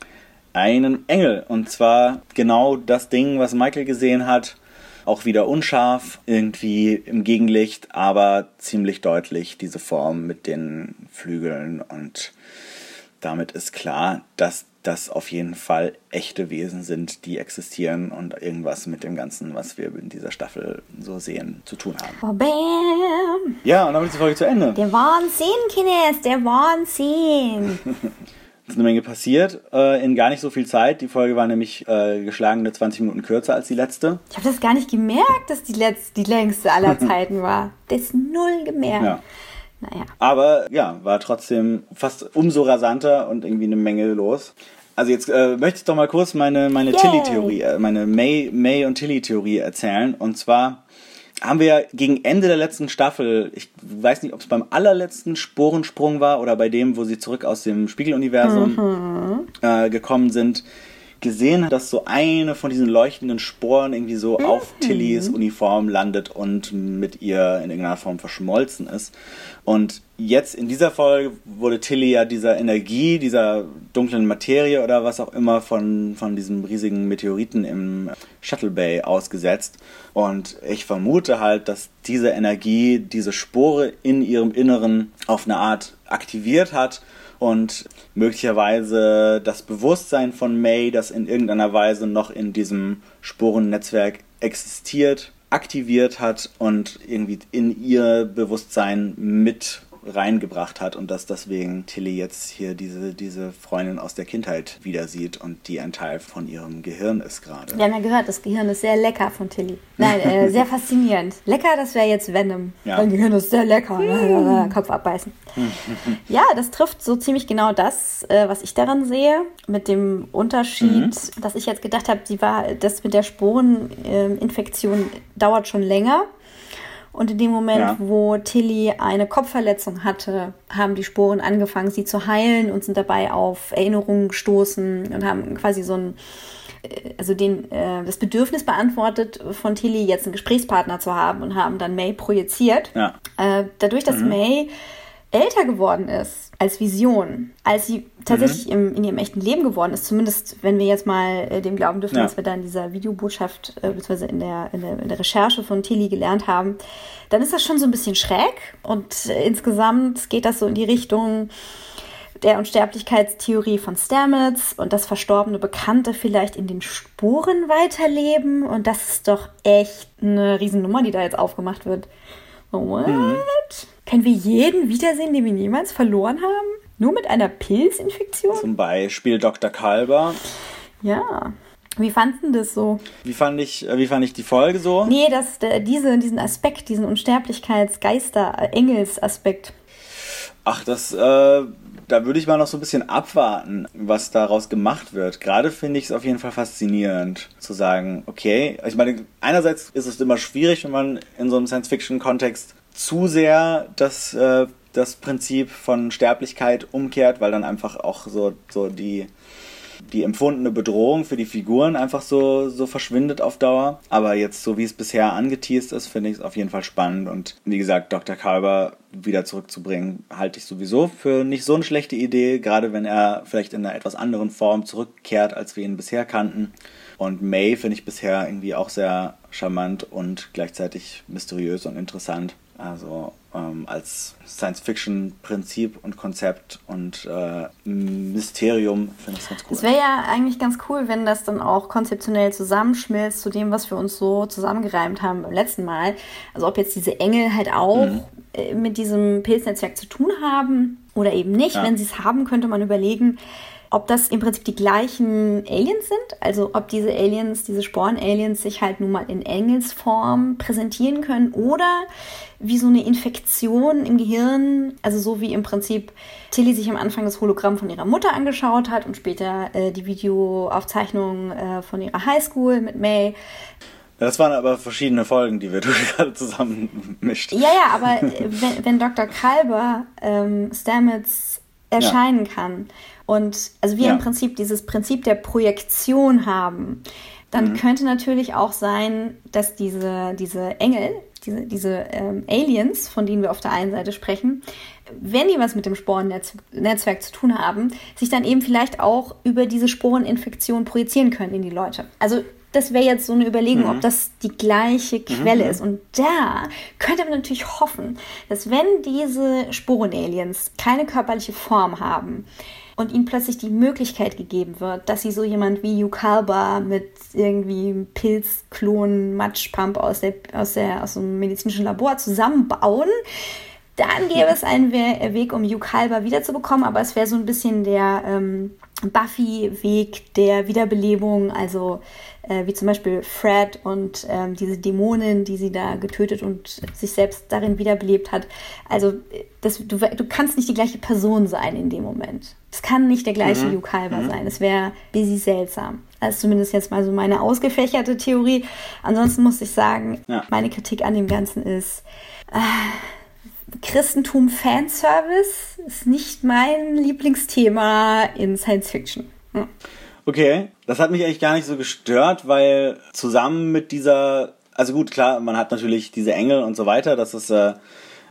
Einen Engel. Und zwar genau das Ding, was Michael gesehen hat, Auch wieder unscharf, irgendwie im Gegenlicht, aber ziemlich deutlich diese Form mit den Flügeln und damit ist klar, dass das auf jeden Fall echte Wesen sind, die existieren und irgendwas mit dem Ganzen, was wir in dieser Staffel so sehen, zu tun haben. Oh, bam. Ja, und damit ist die Folge zu Ende. Der Wahnsinn, Kines, der Wahnsinn. Es ist eine Menge passiert äh, in gar nicht so viel Zeit. Die Folge war nämlich äh, geschlagene 20 Minuten kürzer als die letzte. Ich habe das gar nicht gemerkt, dass die letzte, die längste aller Zeiten war. Das null gemerkt. Ja. Naja. Aber ja, war trotzdem fast umso rasanter und irgendwie eine Menge los. Also jetzt äh, möchte ich doch mal kurz meine, meine Yay. Tilly-Theorie, äh, meine May, May und Tilly-Theorie erzählen. Und zwar haben wir ja gegen Ende der letzten Staffel, ich weiß nicht, ob es beim allerletzten Sporensprung war oder bei dem, wo sie zurück aus dem Spiegeluniversum äh, gekommen sind, gesehen, dass so eine von diesen leuchtenden Sporen irgendwie so auf Tillys Uniform landet und mit ihr in irgendeiner Form verschmolzen ist. Und jetzt in dieser Folge wurde Tilly ja dieser Energie, dieser dunklen Materie oder was auch immer von, von diesem riesigen Meteoriten im Shuttle Bay ausgesetzt. Und ich vermute halt, dass diese Energie diese Spore in ihrem Inneren auf eine Art aktiviert hat und möglicherweise das Bewusstsein von May, das in irgendeiner Weise noch in diesem Sporennetzwerk existiert, aktiviert hat und irgendwie in ihr Bewusstsein mit reingebracht hat und dass deswegen Tilly jetzt hier diese, diese Freundin aus der Kindheit wieder sieht und die ein Teil von ihrem Gehirn ist gerade. Wir haben ja gehört, das Gehirn ist sehr lecker von Tilly. Nein, äh, sehr faszinierend. Lecker, das wäre jetzt Venom. Ja. Mein Gehirn ist sehr lecker. Kopf abbeißen. ja, das trifft so ziemlich genau das, äh, was ich daran sehe. Mit dem Unterschied, dass ich jetzt gedacht habe, sie war, das mit der Sporeninfektion dauert schon länger. Und in dem Moment, Ja. wo Tilly eine Kopfverletzung hatte, haben die Sporen angefangen, sie zu heilen und sind dabei auf Erinnerungen gestoßen und haben quasi so ein, äh, also den, äh, das Bedürfnis beantwortet von Tilly, jetzt einen Gesprächspartner zu haben und haben dann May projiziert. Ja. Äh, dadurch, dass May älter geworden ist als Vision, als sie tatsächlich im, in ihrem echten Leben geworden ist, zumindest wenn wir jetzt mal äh, dem glauben dürfen, Ja. was wir da in dieser Videobotschaft äh, beziehungsweise in der, in, der, in der Recherche von Tilly gelernt haben, dann ist das schon so ein bisschen schräg und äh, insgesamt geht das so in die Richtung der Unsterblichkeitstheorie von Stamets und das verstorbene Bekannte vielleicht in den Spuren weiterleben und das ist doch echt eine Riesennummer, die da jetzt aufgemacht wird. What? Können wir jeden wiedersehen, den wir niemals verloren haben? Nur mit einer Pilzinfektion? Zum Beispiel Dr. Kalber. Ja. Wie fandst du das so? Wie fand ich, äh, wie fand ich die Folge so? Nee, das, der, diese, diesen Aspekt, diesen Unsterblichkeits-Geister-Engels-Aspekt. Ach, das, äh, da würde ich mal noch so ein bisschen abwarten, was daraus gemacht wird. Gerade finde ich es auf jeden Fall faszinierend, zu sagen, okay, ich meine, einerseits ist es immer schwierig, wenn man in so einem Science-Fiction-Kontext zu sehr das, äh, das Prinzip von Sterblichkeit umkehrt, weil dann einfach auch so, so die, die empfundene Bedrohung für die Figuren einfach so, so verschwindet auf Dauer. Aber jetzt, so wie es bisher angeteased ist, finde ich es auf jeden Fall spannend. Und wie gesagt, Dr. Kalber wieder zurückzubringen, halte ich sowieso für nicht so eine schlechte Idee, gerade wenn er vielleicht in einer etwas anderen Form zurückkehrt, als wir ihn bisher kannten. Und May finde ich bisher irgendwie auch sehr charmant und gleichzeitig mysteriös und interessant. Also ähm, als Science-Fiction-Prinzip und Konzept und äh, Mysterium finde ich es ganz cool. Es wäre ja eigentlich ganz cool, wenn das dann auch konzeptionell zusammenschmilzt zu dem, was wir uns so zusammengereimt haben beim letzten Mal. Also ob jetzt diese Engel halt auch Mhm. äh, mit diesem Pilznetzwerk zu tun haben oder eben nicht. Ja. Wenn sie es haben, könnte man überlegen, ob das im Prinzip die gleichen Aliens sind. Also ob diese Aliens, diese Sporen-Aliens sich halt nun mal in Engelsform präsentieren können oder wie so eine Infektion im Gehirn, also so wie im Prinzip Tilly sich am Anfang das Hologramm von ihrer Mutter angeschaut hat und später äh, die Videoaufzeichnung äh, von ihrer Highschool mit May. Das waren aber verschiedene Folgen, die wir gerade zusammen mischt. Ja, ja, aber äh, wenn, wenn Dr. Kalber ähm, Stamets erscheinen kann und also wir Ja. im Prinzip dieses Prinzip der Projektion haben, dann könnte natürlich auch sein, dass diese, diese Engel, diese, diese ähm, Aliens, von denen wir auf der einen Seite sprechen, wenn die was mit dem Sporennetzwerk zu tun haben, sich dann eben vielleicht auch über diese Sporeninfektion projizieren können in die Leute. Also das wäre jetzt so eine Überlegung, ob das die gleiche Quelle ist. Und da könnte man natürlich hoffen, dass wenn diese Sporenaliens keine körperliche Form haben, und ihnen plötzlich die Möglichkeit gegeben wird, dass sie so jemand wie Yukalba mit irgendwie Pilzklon, Matschpump aus, der, aus, der, aus dem medizinischen Labor zusammenbauen, dann gäbe es einen We Weg, um Yukalba wiederzubekommen, aber es wäre so ein bisschen der ähm, Buffy-Weg der Wiederbelebung, also äh, wie zum Beispiel Fred und ähm, diese Dämonin, die sie da getötet und sich selbst darin wiederbelebt hat. Also das, du, du kannst nicht die gleiche Person sein in dem Moment. Es kann nicht der gleiche mhm. Yukalba mhm. sein. Es wäre busy seltsam. Das ist zumindest jetzt mal so meine ausgefächerte Theorie. Ansonsten muss ich sagen, ja. meine Kritik an dem Ganzen ist, äh, Christentum Fanservice ist nicht mein Lieblingsthema in Science Fiction. Ja. Okay, das hat mich eigentlich gar nicht so gestört, weil zusammen mit dieser, also gut, klar, man hat natürlich diese Engel und so weiter, das ist äh,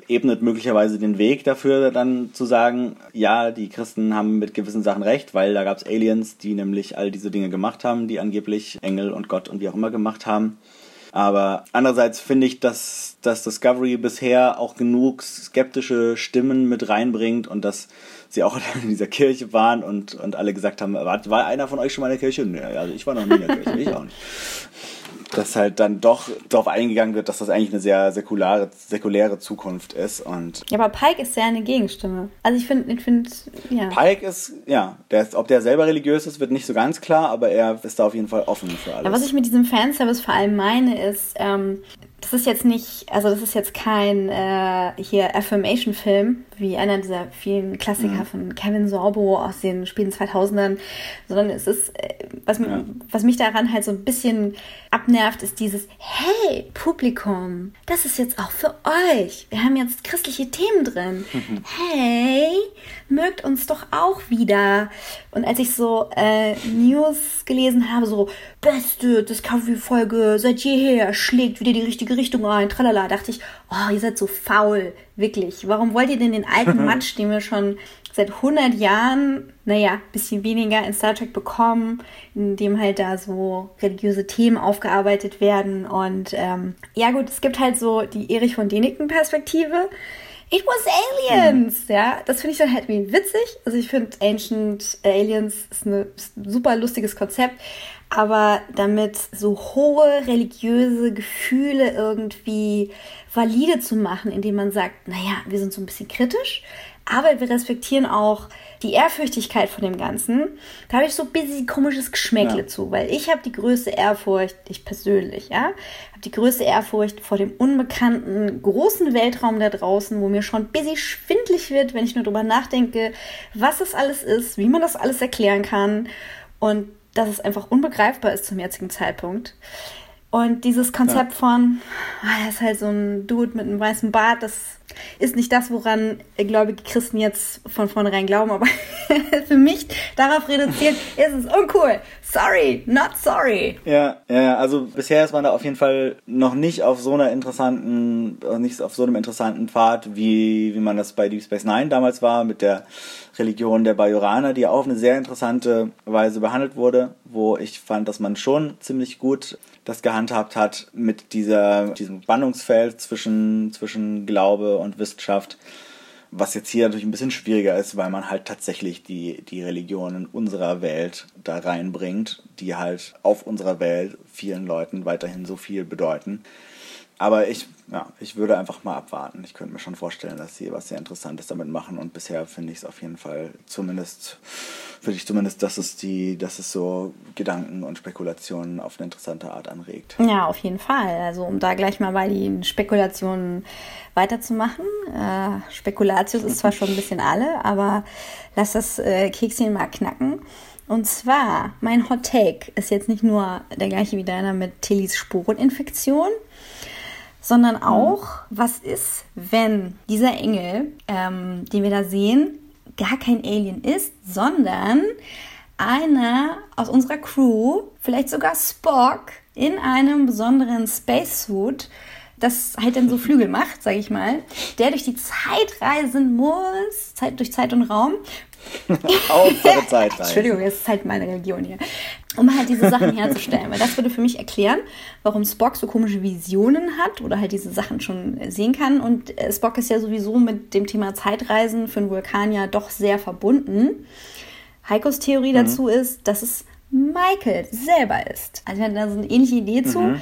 ebnet möglicherweise den Weg dafür, dann zu sagen, ja, die Christen haben mit gewissen Sachen recht, weil da gab es Aliens, die nämlich all diese Dinge gemacht haben, die angeblich Engel und Gott und wie auch immer gemacht haben. Aber andererseits finde ich, dass, dass Discovery bisher auch genug skeptische Stimmen mit reinbringt und dass sie auch in dieser Kirche waren und, und alle gesagt haben, war, war einer von euch schon mal in der Kirche? Nee, also ich war noch nie in der Kirche, ich auch nicht dass halt dann doch darauf eingegangen wird, dass das eigentlich eine sehr säkulare, säkuläre Zukunft ist. Und ja, aber Pike ist ja eine Gegenstimme. Also ich finde, ich find, ja. Pike ist, ja, der ist, ob der selber religiös ist, wird nicht so ganz klar, aber er ist da auf jeden Fall offen für alles. Ja, was ich mit diesem Fanservice vor allem meine, ist, ähm, das ist jetzt nicht, also das ist jetzt kein äh, hier Affirmation-Film, wie einer dieser vielen Klassiker mhm. von Kevin Sorbo aus den späten 2000ern, sondern es ist, äh, was, ja. was mich daran halt so ein bisschen abnervt, ist dieses, hey, Publikum, das ist jetzt auch für euch. Wir haben jetzt christliche Themen drin. Mhm. Hey, mögt uns doch auch wieder. Und als ich so äh, News gelesen habe, so, beste Discovery-Folge seit jeher, schlägt wieder die richtige Richtung ein, tralala, dachte ich, oh, ihr seid so faul, wirklich. Warum wollt ihr denn den alten Matsch, den wir schon seit 100 Jahren, naja, bisschen weniger in Star Trek bekommen, in dem halt da so religiöse Themen aufgearbeitet werden und ähm, ja gut, es gibt halt so die Erich von Däniken Perspektive, It was Aliens! Mhm. Ja, das finde ich dann halt irgendwie witzig. Also ich finde Ancient Aliens ist, eine, ist ein super lustiges Konzept, aber damit so hohe religiöse Gefühle irgendwie valide zu machen, indem man sagt, naja, wir sind so ein bisschen kritisch, aber wir respektieren auch die Ehrfürchtigkeit von dem Ganzen. Da habe ich so ein bisschen komisches Geschmäckle ja. zu, weil ich habe die größte Ehrfurcht, ich persönlich, ja, habe die größte Ehrfurcht vor dem unbekannten großen Weltraum da draußen, wo mir schon ein bisschen schwindlig wird, wenn ich nur drüber nachdenke, was das alles ist, wie man das alles erklären kann und dass es einfach unbegreifbar ist zum jetzigen Zeitpunkt. Und dieses Konzept ja. von, ah, das ist halt so ein Dude mit einem weißen Bart, das ist nicht das, woran, äh, glaube ich, Christen jetzt von vornherein glauben, aber für mich darauf reduziert, ist es uncool. Sorry, not sorry. Ja, ja, also bisher ist man da auf jeden Fall noch nicht auf so einer interessanten, nicht auf so einem interessanten Pfad, wie, wie man das bei Deep Space Nine damals war, mit der Religion der Bajoraner, die auf eine sehr interessante Weise behandelt wurde, wo ich fand, dass man schon ziemlich gut das gehandhabt hat mit dieser, diesem Spannungsfeld zwischen, zwischen Glaube und Wissenschaft. Was jetzt hier natürlich ein bisschen schwieriger ist, weil man halt tatsächlich die, die Religionen unserer Welt da reinbringt, die halt auf unserer Welt vielen Leuten weiterhin so viel bedeuten. Aber ich, ja, ich würde einfach mal abwarten. Ich könnte mir schon vorstellen, dass sie was sehr Interessantes damit machen und bisher finde ich es auf jeden Fall zumindest finde ich zumindest, dass es die, dass es so Gedanken und Spekulationen auf eine interessante Art anregt. Ja, auf jeden Fall. Also um da gleich mal bei den Spekulationen weiterzumachen. Äh, Spekulatius ist zwar schon ein bisschen alle, aber lass das äh, Kekschen mal knacken. Und zwar, mein Hot Take ist jetzt nicht nur der gleiche wie deiner mit Tillys Sporeninfektion, sondern mhm. auch, was ist, wenn dieser Engel, ähm, den wir da sehen, gar kein Alien ist, sondern einer aus unserer Crew, vielleicht sogar Spock, in einem besonderen Spacesuit das halt dann so Flügel macht, sage ich mal, der durch die Zeit reisen muss, Zeit, durch Zeit und Raum. Hauptsache Zeit reisen. Entschuldigung, das ist halt meine Religion hier. Um halt diese Sachen herzustellen. Weil das würde für mich erklären, warum Spock so komische Visionen hat oder halt diese Sachen schon sehen kann. Und äh, Spock ist ja sowieso mit dem Thema Zeitreisen für einen Vulkanier doch sehr verbunden. Heikos Theorie dazu ist, dass es Michael selber ist. Also wir hatten da so eine ähnliche Idee zu.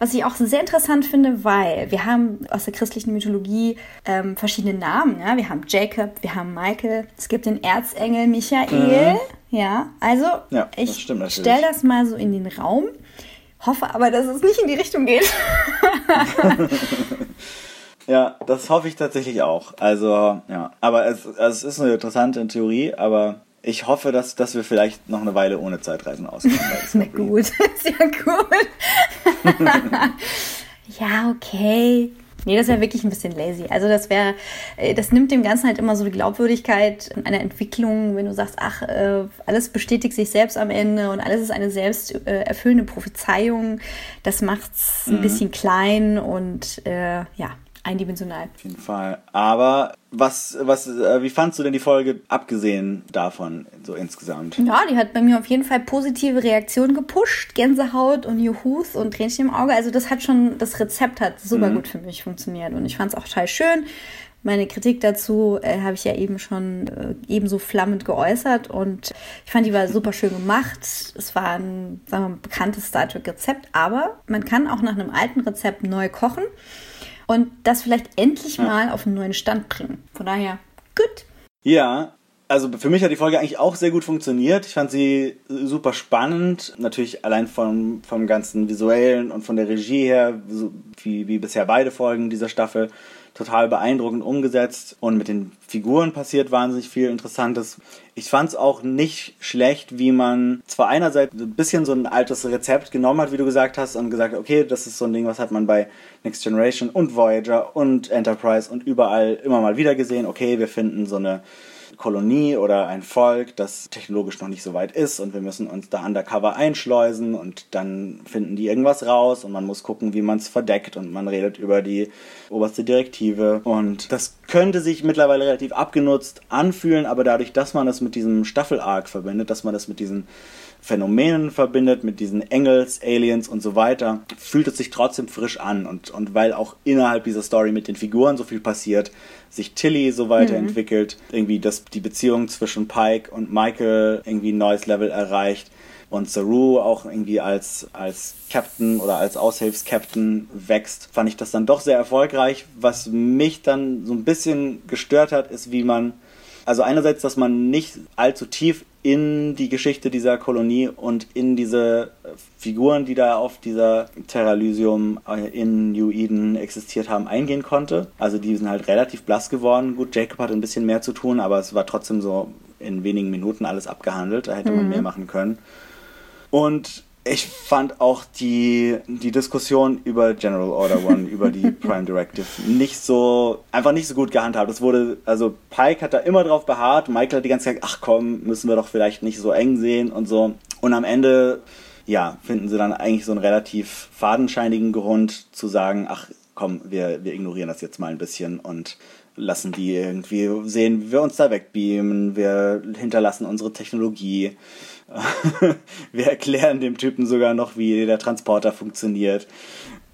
Was ich auch sehr interessant finde, weil wir haben aus der christlichen Mythologie ähm, verschiedene Namen. Ja? Wir haben Jacob, wir haben Michael, es gibt den Erzengel Michael. Ja, also Ja, ich stelle das mal so in den Raum, hoffe aber, dass es nicht in die Richtung geht. Ja, das hoffe ich tatsächlich auch. Also, ja. Aber es, also es ist eine interessante Theorie, aber ich hoffe, dass, dass wir vielleicht noch eine Weile ohne Zeitreisen auskommen. Na gut, sehr gut. ja, okay. Nee, das wäre wirklich ein bisschen lazy. Also das wäre, äh, das nimmt dem Ganzen halt immer so die Glaubwürdigkeit einer Entwicklung, wenn du sagst, ach, äh, alles bestätigt sich selbst am Ende und alles ist eine selbst äh, erfüllende Prophezeiung. Das macht's ein bisschen klein und äh, ja, eindimensional. Auf jeden Fall. Aber was, was, äh, wie fandst du denn die Folge, abgesehen davon, so insgesamt? Ja, die hat bei mir auf jeden Fall positive Reaktionen gepusht. Gänsehaut und Juhus und Tränchen im Auge. Also das hat schon, das Rezept hat super gut für mich funktioniert. Und ich fand es auch total schön. Meine Kritik dazu äh, habe ich ja eben schon äh, ebenso flammend geäußert und ich fand, die war super schön gemacht. Es war ein, sagen wir mal, bekanntes Star Trek-Rezept, aber man kann auch nach einem alten Rezept neu kochen und das vielleicht endlich mal auf einen neuen Stand bringen. Von daher, gut. Ja, also für mich hat die Folge eigentlich auch sehr gut funktioniert. Ich fand sie super spannend. Natürlich allein vom, vom ganzen Visuellen und von der Regie her, so wie, wie bisher beide Folgen dieser Staffel, total beeindruckend umgesetzt. Und mit den Figuren passiert wahnsinnig viel Interessantes. Ich fand es auch nicht schlecht, wie man zwar einerseits ein bisschen so ein altes Rezept genommen hat, wie du gesagt hast, und gesagt, okay, das ist so ein Ding, was hat man bei Next Generation und Voyager und Enterprise und überall immer mal wieder gesehen. Okay, wir finden so eine Kolonie oder ein Volk, das technologisch noch nicht so weit ist und wir müssen uns da undercover einschleusen und dann finden die irgendwas raus und man muss gucken, wie man es verdeckt und man redet über die oberste Direktive. Und das könnte sich mittlerweile relativ abgenutzt anfühlen, aber dadurch, dass man das mit diesem Staffel-Arc verbindet, dass man das mit diesen Phänomenen verbindet, mit diesen Engels, Aliens und so weiter, fühlt es sich trotzdem frisch an. Und, und weil auch innerhalb dieser Story mit den Figuren so viel passiert, sich Tilly so weiterentwickelt, irgendwie dass die Beziehung zwischen Pike und Michael irgendwie ein neues Level erreicht und Saru auch irgendwie als, als Captain oder als Aushilfskapitän wächst, fand ich das dann doch sehr erfolgreich. Was mich dann so ein bisschen gestört hat, ist, wie man also einerseits, dass man nicht allzu tief in die Geschichte dieser Kolonie und in diese Figuren, die da auf dieser Terra Elysium äh, in New Eden existiert haben, eingehen konnte. Also die sind halt relativ blass geworden. Gut, Jacob hat ein bisschen mehr zu tun, aber es war trotzdem so in wenigen Minuten alles abgehandelt. Da hätte man mehr machen können. Und ich fand auch die, die Diskussion über General Order One, über die Prime Directive, nicht so, einfach nicht so gut gehandhabt. Es wurde, also Pike hat da immer drauf beharrt, Michael hat die ganze Zeit gesagt, ach komm, müssen wir doch vielleicht nicht so eng sehen und so. Und am Ende, ja, finden sie dann eigentlich so einen relativ fadenscheinigen Grund zu sagen, ach komm, wir, wir ignorieren das jetzt mal ein bisschen und lassen die irgendwie sehen, wie wir uns da wegbeamen, wir hinterlassen unsere Technologie. wir erklären dem Typen sogar noch, wie der Transporter funktioniert.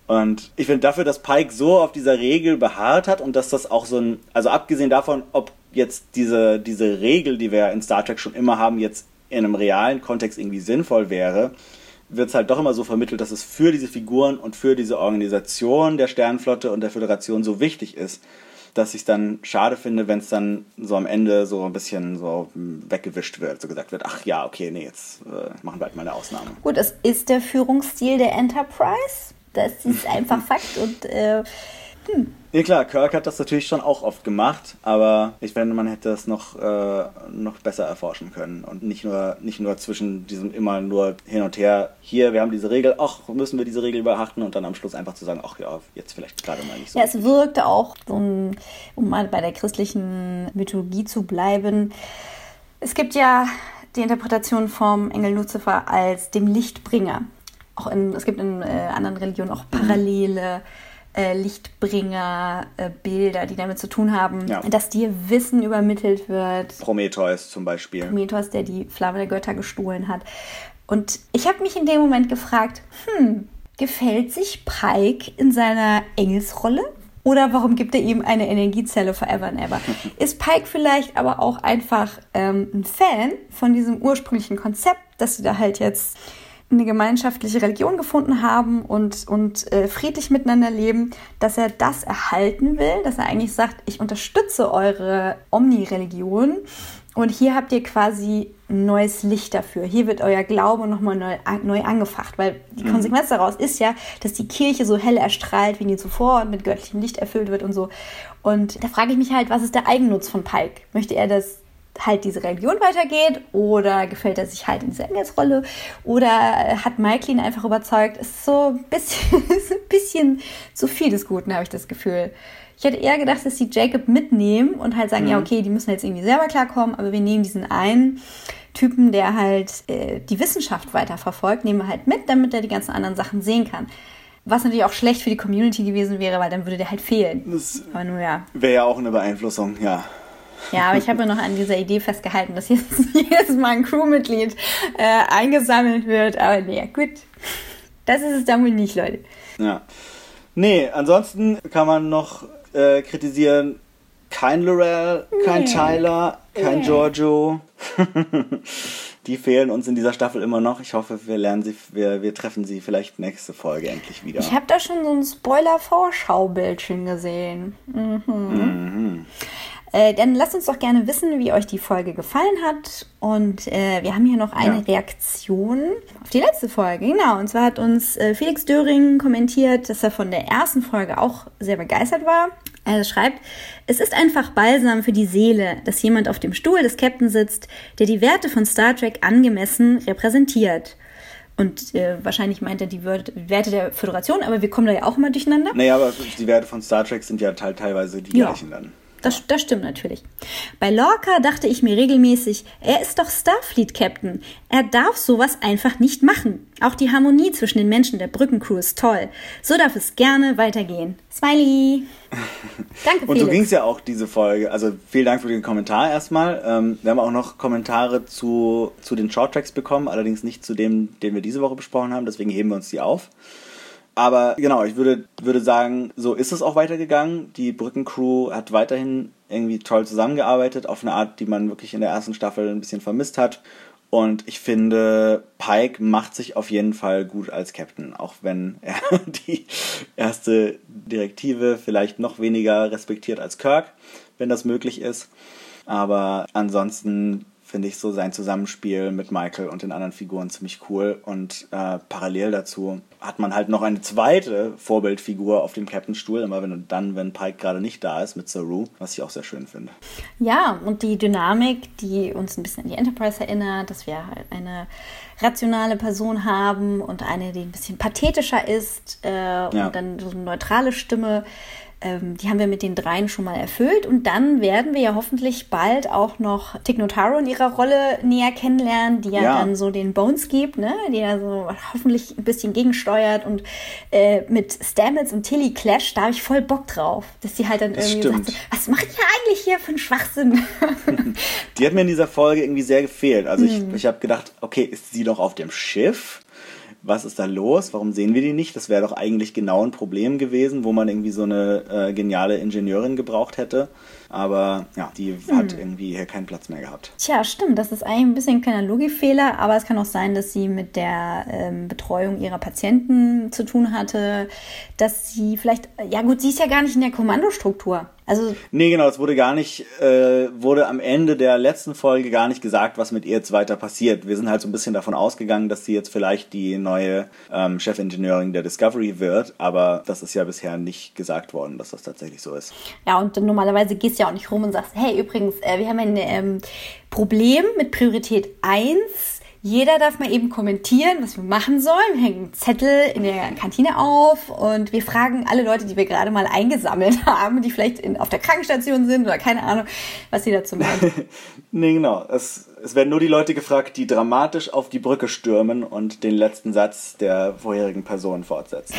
Und ich finde dafür, dass Pike so auf dieser Regel beharrt hat und dass das auch so ein, also abgesehen davon, ob jetzt diese, diese Regel, die wir in Star Trek schon immer haben, jetzt in einem realen Kontext irgendwie sinnvoll wäre, wird es halt doch immer so vermittelt, dass es für diese Figuren und für diese Organisation der Sternenflotte und der Föderation so wichtig ist, dass ich es dann schade finde, wenn es dann so am Ende so ein bisschen so weggewischt wird, so gesagt wird, ach ja, okay, nee, jetzt äh, machen wir halt mal eine Ausnahme. Gut, es ist der Führungsstil der Enterprise. Das ist einfach Fakt und äh, Ja klar, Kirk hat das natürlich schon auch oft gemacht, aber ich finde, man hätte das noch, äh, noch besser erforschen können und nicht nur, nicht nur zwischen diesem immer nur hin und her, hier, wir haben diese Regel, ach, müssen wir diese Regel beachten und dann am Schluss einfach zu sagen, ach ja, jetzt vielleicht gerade mal nicht so. Ja, es wirkte auch, ein, um mal bei der christlichen Mythologie zu bleiben. Es gibt ja die Interpretation vom Engel Luzifer als dem Lichtbringer. Auch in, es gibt in äh, anderen Religionen auch Parallele. Äh, Lichtbringer-Bilder, die damit zu tun haben, Ja. dass dir Wissen übermittelt wird. Prometheus zum Beispiel. Prometheus, der die Flamme der Götter gestohlen hat. Und ich habe mich in dem Moment gefragt, hm, gefällt sich Pike in seiner Engelsrolle? Oder warum gibt er ihm eine Energiezelle forever and ever? Ist Pike vielleicht aber auch einfach ähm, ein Fan von diesem ursprünglichen Konzept, dass sie da halt jetzt eine gemeinschaftliche Religion gefunden haben und, und äh, friedlich miteinander leben, dass er das erhalten will, dass er eigentlich sagt, ich unterstütze eure Omni-Religion und hier habt ihr quasi ein neues Licht dafür. Hier wird euer Glaube nochmal neu, neu angefacht, weil die Konsequenz daraus ist ja, dass die Kirche so hell erstrahlt wie nie zuvor und mit göttlichem Licht erfüllt wird und so. Und da frage ich mich halt, was ist der Eigennutz von Pike? Möchte er, dass halt diese Religion weitergeht oder gefällt er sich halt in dieser Engelsrolle oder hat Michael ihn einfach überzeugt? Ist so ein bisschen, ist ein bisschen zu viel des Guten, habe ich das Gefühl. Ich hätte eher gedacht, dass sie Jacob mitnehmen und halt sagen, ja, okay, die müssen jetzt irgendwie selber klarkommen, aber wir nehmen diesen einen Typen, der halt äh, die Wissenschaft weiterverfolgt, nehmen wir halt mit, damit er die ganzen anderen Sachen sehen kann. Was natürlich auch schlecht für die Community gewesen wäre, weil dann würde der halt fehlen. Das Aber nur ja. wäre ja auch eine Beeinflussung, ja. Ja, aber ich habe noch an dieser Idee festgehalten, dass jetzt jedes Mal ein Crewmitglied äh, eingesammelt wird. Aber nee, gut. Das ist es dann wohl nicht, Leute. Ja. Nee, ansonsten kann man noch äh, kritisieren, kein Lorel, kein Nee. Tyler, kein Nee. Giorgio. Die fehlen uns in dieser Staffel immer noch. Ich hoffe, wir lernen sie, wir, wir treffen sie vielleicht nächste Folge endlich wieder. Ich habe da schon so ein Spoiler-Vorschaubildchen gesehen. Mhm. Äh, dann lasst uns doch gerne wissen, wie euch die Folge gefallen hat. Und äh, wir haben hier noch eine Ja. Reaktion auf die letzte Folge. Genau. Und zwar hat uns äh, Felix Döring kommentiert, dass er von der ersten Folge auch sehr begeistert war. Er schreibt, es ist einfach balsam für die Seele, dass jemand auf dem Stuhl des Captain sitzt, der die Werte von Star Trek angemessen repräsentiert. Und äh, wahrscheinlich meint er die Werte der Föderation, aber wir kommen da ja auch immer durcheinander. Naja, aber die Werte von Star Trek sind ja teil- teilweise die Ja. gleichen dann. Das, das stimmt natürlich. Bei Lorca dachte ich mir regelmäßig, er ist doch Starfleet-Captain. Er darf sowas einfach nicht machen. Auch die Harmonie zwischen den Menschen der Brückencrew ist toll. So darf es gerne weitergehen. Smiley. Danke, Und so Felix. ging es ja auch diese Folge. Also vielen Dank für den Kommentar erstmal. Ähm, wir haben auch noch Kommentare zu, zu den Shorttracks bekommen, allerdings nicht zu dem, den wir diese Woche besprochen haben, deswegen heben wir uns die auf. Aber genau, ich würde, würde sagen, so ist es auch weitergegangen. Die Brückencrew hat weiterhin irgendwie toll zusammengearbeitet, auf eine Art, die man wirklich in der ersten Staffel ein bisschen vermisst hat. Und ich finde, Pike macht sich auf jeden Fall gut als Captain, auch wenn er die erste Direktive vielleicht noch weniger respektiert als Kirk, wenn das möglich ist. Aber ansonsten finde ich so sein Zusammenspiel mit Michael und den anderen Figuren ziemlich cool. Und äh, parallel dazu hat man halt noch eine zweite Vorbildfigur auf dem Captain-Stuhl, immer wenn dann, wenn Pike gerade nicht da ist, mit Saru, was ich auch sehr schön finde. Ja, und die Dynamik, die uns ein bisschen an die Enterprise erinnert, dass wir halt eine rationale Person haben und eine, die ein bisschen pathetischer ist äh, Ja. und dann so eine neutrale Stimme. Ähm, die haben wir mit den dreien schon mal erfüllt. Und dann werden wir ja hoffentlich bald auch noch Tick Notaro in ihrer Rolle näher kennenlernen, die ja, Ja. dann so den Bones gibt, ne? die ja so hoffentlich ein bisschen gegensteuert. Und äh, mit Stamets und Tilly Clash, da habe ich voll Bock drauf. Dass die halt dann Das irgendwie stimmt. sagt, was macht ihr eigentlich hier für einen Schwachsinn? Die hat mir in dieser Folge irgendwie sehr gefehlt. Also Hm. ich, ich habe gedacht, okay, ist sie doch auf dem Schiff? Was ist da los? Warum sehen wir die nicht? Das wäre doch eigentlich genau ein Problem gewesen, wo man irgendwie so eine äh, geniale Ingenieurin gebraucht hätte. Aber ja, die hat Hm. irgendwie hier keinen Platz mehr gehabt. Tja, stimmt. Das ist eigentlich ein bisschen ein kleiner Logikfehler, aber es kann auch sein, dass sie mit der ähm, Betreuung ihrer Patienten zu tun hatte, dass sie vielleicht, ja gut, sie ist ja gar nicht in der Kommandostruktur. Also Nee, genau, es wurde gar nicht, äh, wurde am Ende der letzten Folge gar nicht gesagt, was mit ihr jetzt weiter passiert. Wir sind halt so ein bisschen davon ausgegangen, dass sie jetzt vielleicht die neue ähm, Chefingenieurin der Discovery wird, aber das ist ja bisher nicht gesagt worden, dass das tatsächlich so ist. Ja, und normalerweise gehst du ja auch nicht rum und sagst, hey, übrigens, äh, wir haben ein ähm, Problem mit Priorität 1. Jeder darf mal eben kommentieren, was wir machen sollen. Wir hängen Zettel in der Kantine auf und wir fragen alle Leute, die wir gerade mal eingesammelt haben, die vielleicht in, auf der Krankenstation sind oder keine Ahnung, was sie dazu meinen. Nee, genau. Es Es werden nur die Leute gefragt, die dramatisch auf die Brücke stürmen und den letzten Satz der vorherigen Person fortsetzen.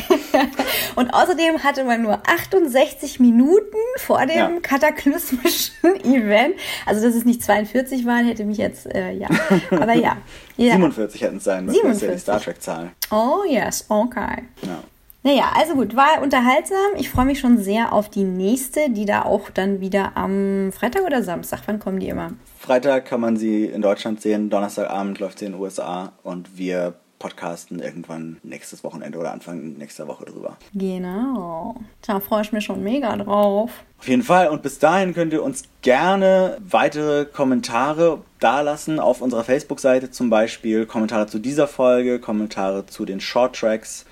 und außerdem hatte man nur 68 Minuten vor dem ja. kataklysmischen Event. Also, dass es nicht 42 waren, hätte mich jetzt, äh, ja. Aber ja. ja. 47 hätten es sein müssen, das ist ja die Star Trek-Zahl. Oh, yes, okay. Ja. Naja, also gut, war unterhaltsam. Ich freue mich schon sehr auf die nächste, die da auch dann wieder am Freitag oder Samstag, wann kommen die immer? Freitag kann man sie in Deutschland sehen, Donnerstagabend läuft sie in den USA und wir podcasten irgendwann nächstes Wochenende oder Anfang nächster Woche drüber. Genau. Da freue ich mich schon mega drauf. Auf jeden Fall. Und bis dahin könnt ihr uns gerne weitere Kommentare dalassen auf unserer Facebook-Seite zum Beispiel. Kommentare zu dieser Folge, Kommentare zu den Short Tracks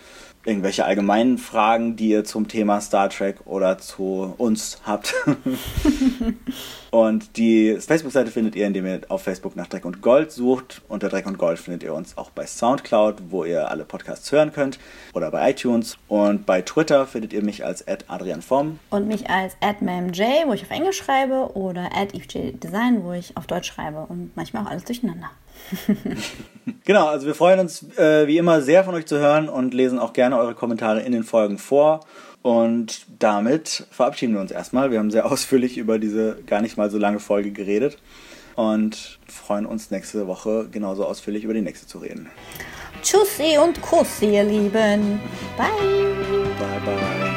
irgendwelche allgemeinen Fragen, die ihr zum Thema Star Trek oder zu uns habt. und die Facebook-Seite findet ihr, indem ihr auf Facebook nach Dreck und Gold sucht. Unter Dreck und Gold findet ihr uns auch bei Soundcloud, wo ihr alle Podcasts hören könnt, oder bei iTunes. Und bei Twitter findet ihr mich als @adrianvom und mich als @mamj, wo ich auf Englisch schreibe, oder @evjdesign, wo ich auf Deutsch schreibe und manchmal auch alles durcheinander. genau, also wir freuen uns äh, wie immer sehr von euch zu hören und lesen auch gerne eure Kommentare in den Folgen vor. Und damit verabschieden wir uns erstmal. Wir haben sehr ausführlich über diese gar nicht mal so lange Folge geredet und freuen uns nächste Woche genauso ausführlich über die nächste zu reden. Tschüssi und Kussi, ihr Lieben. Bye. Bye, bye.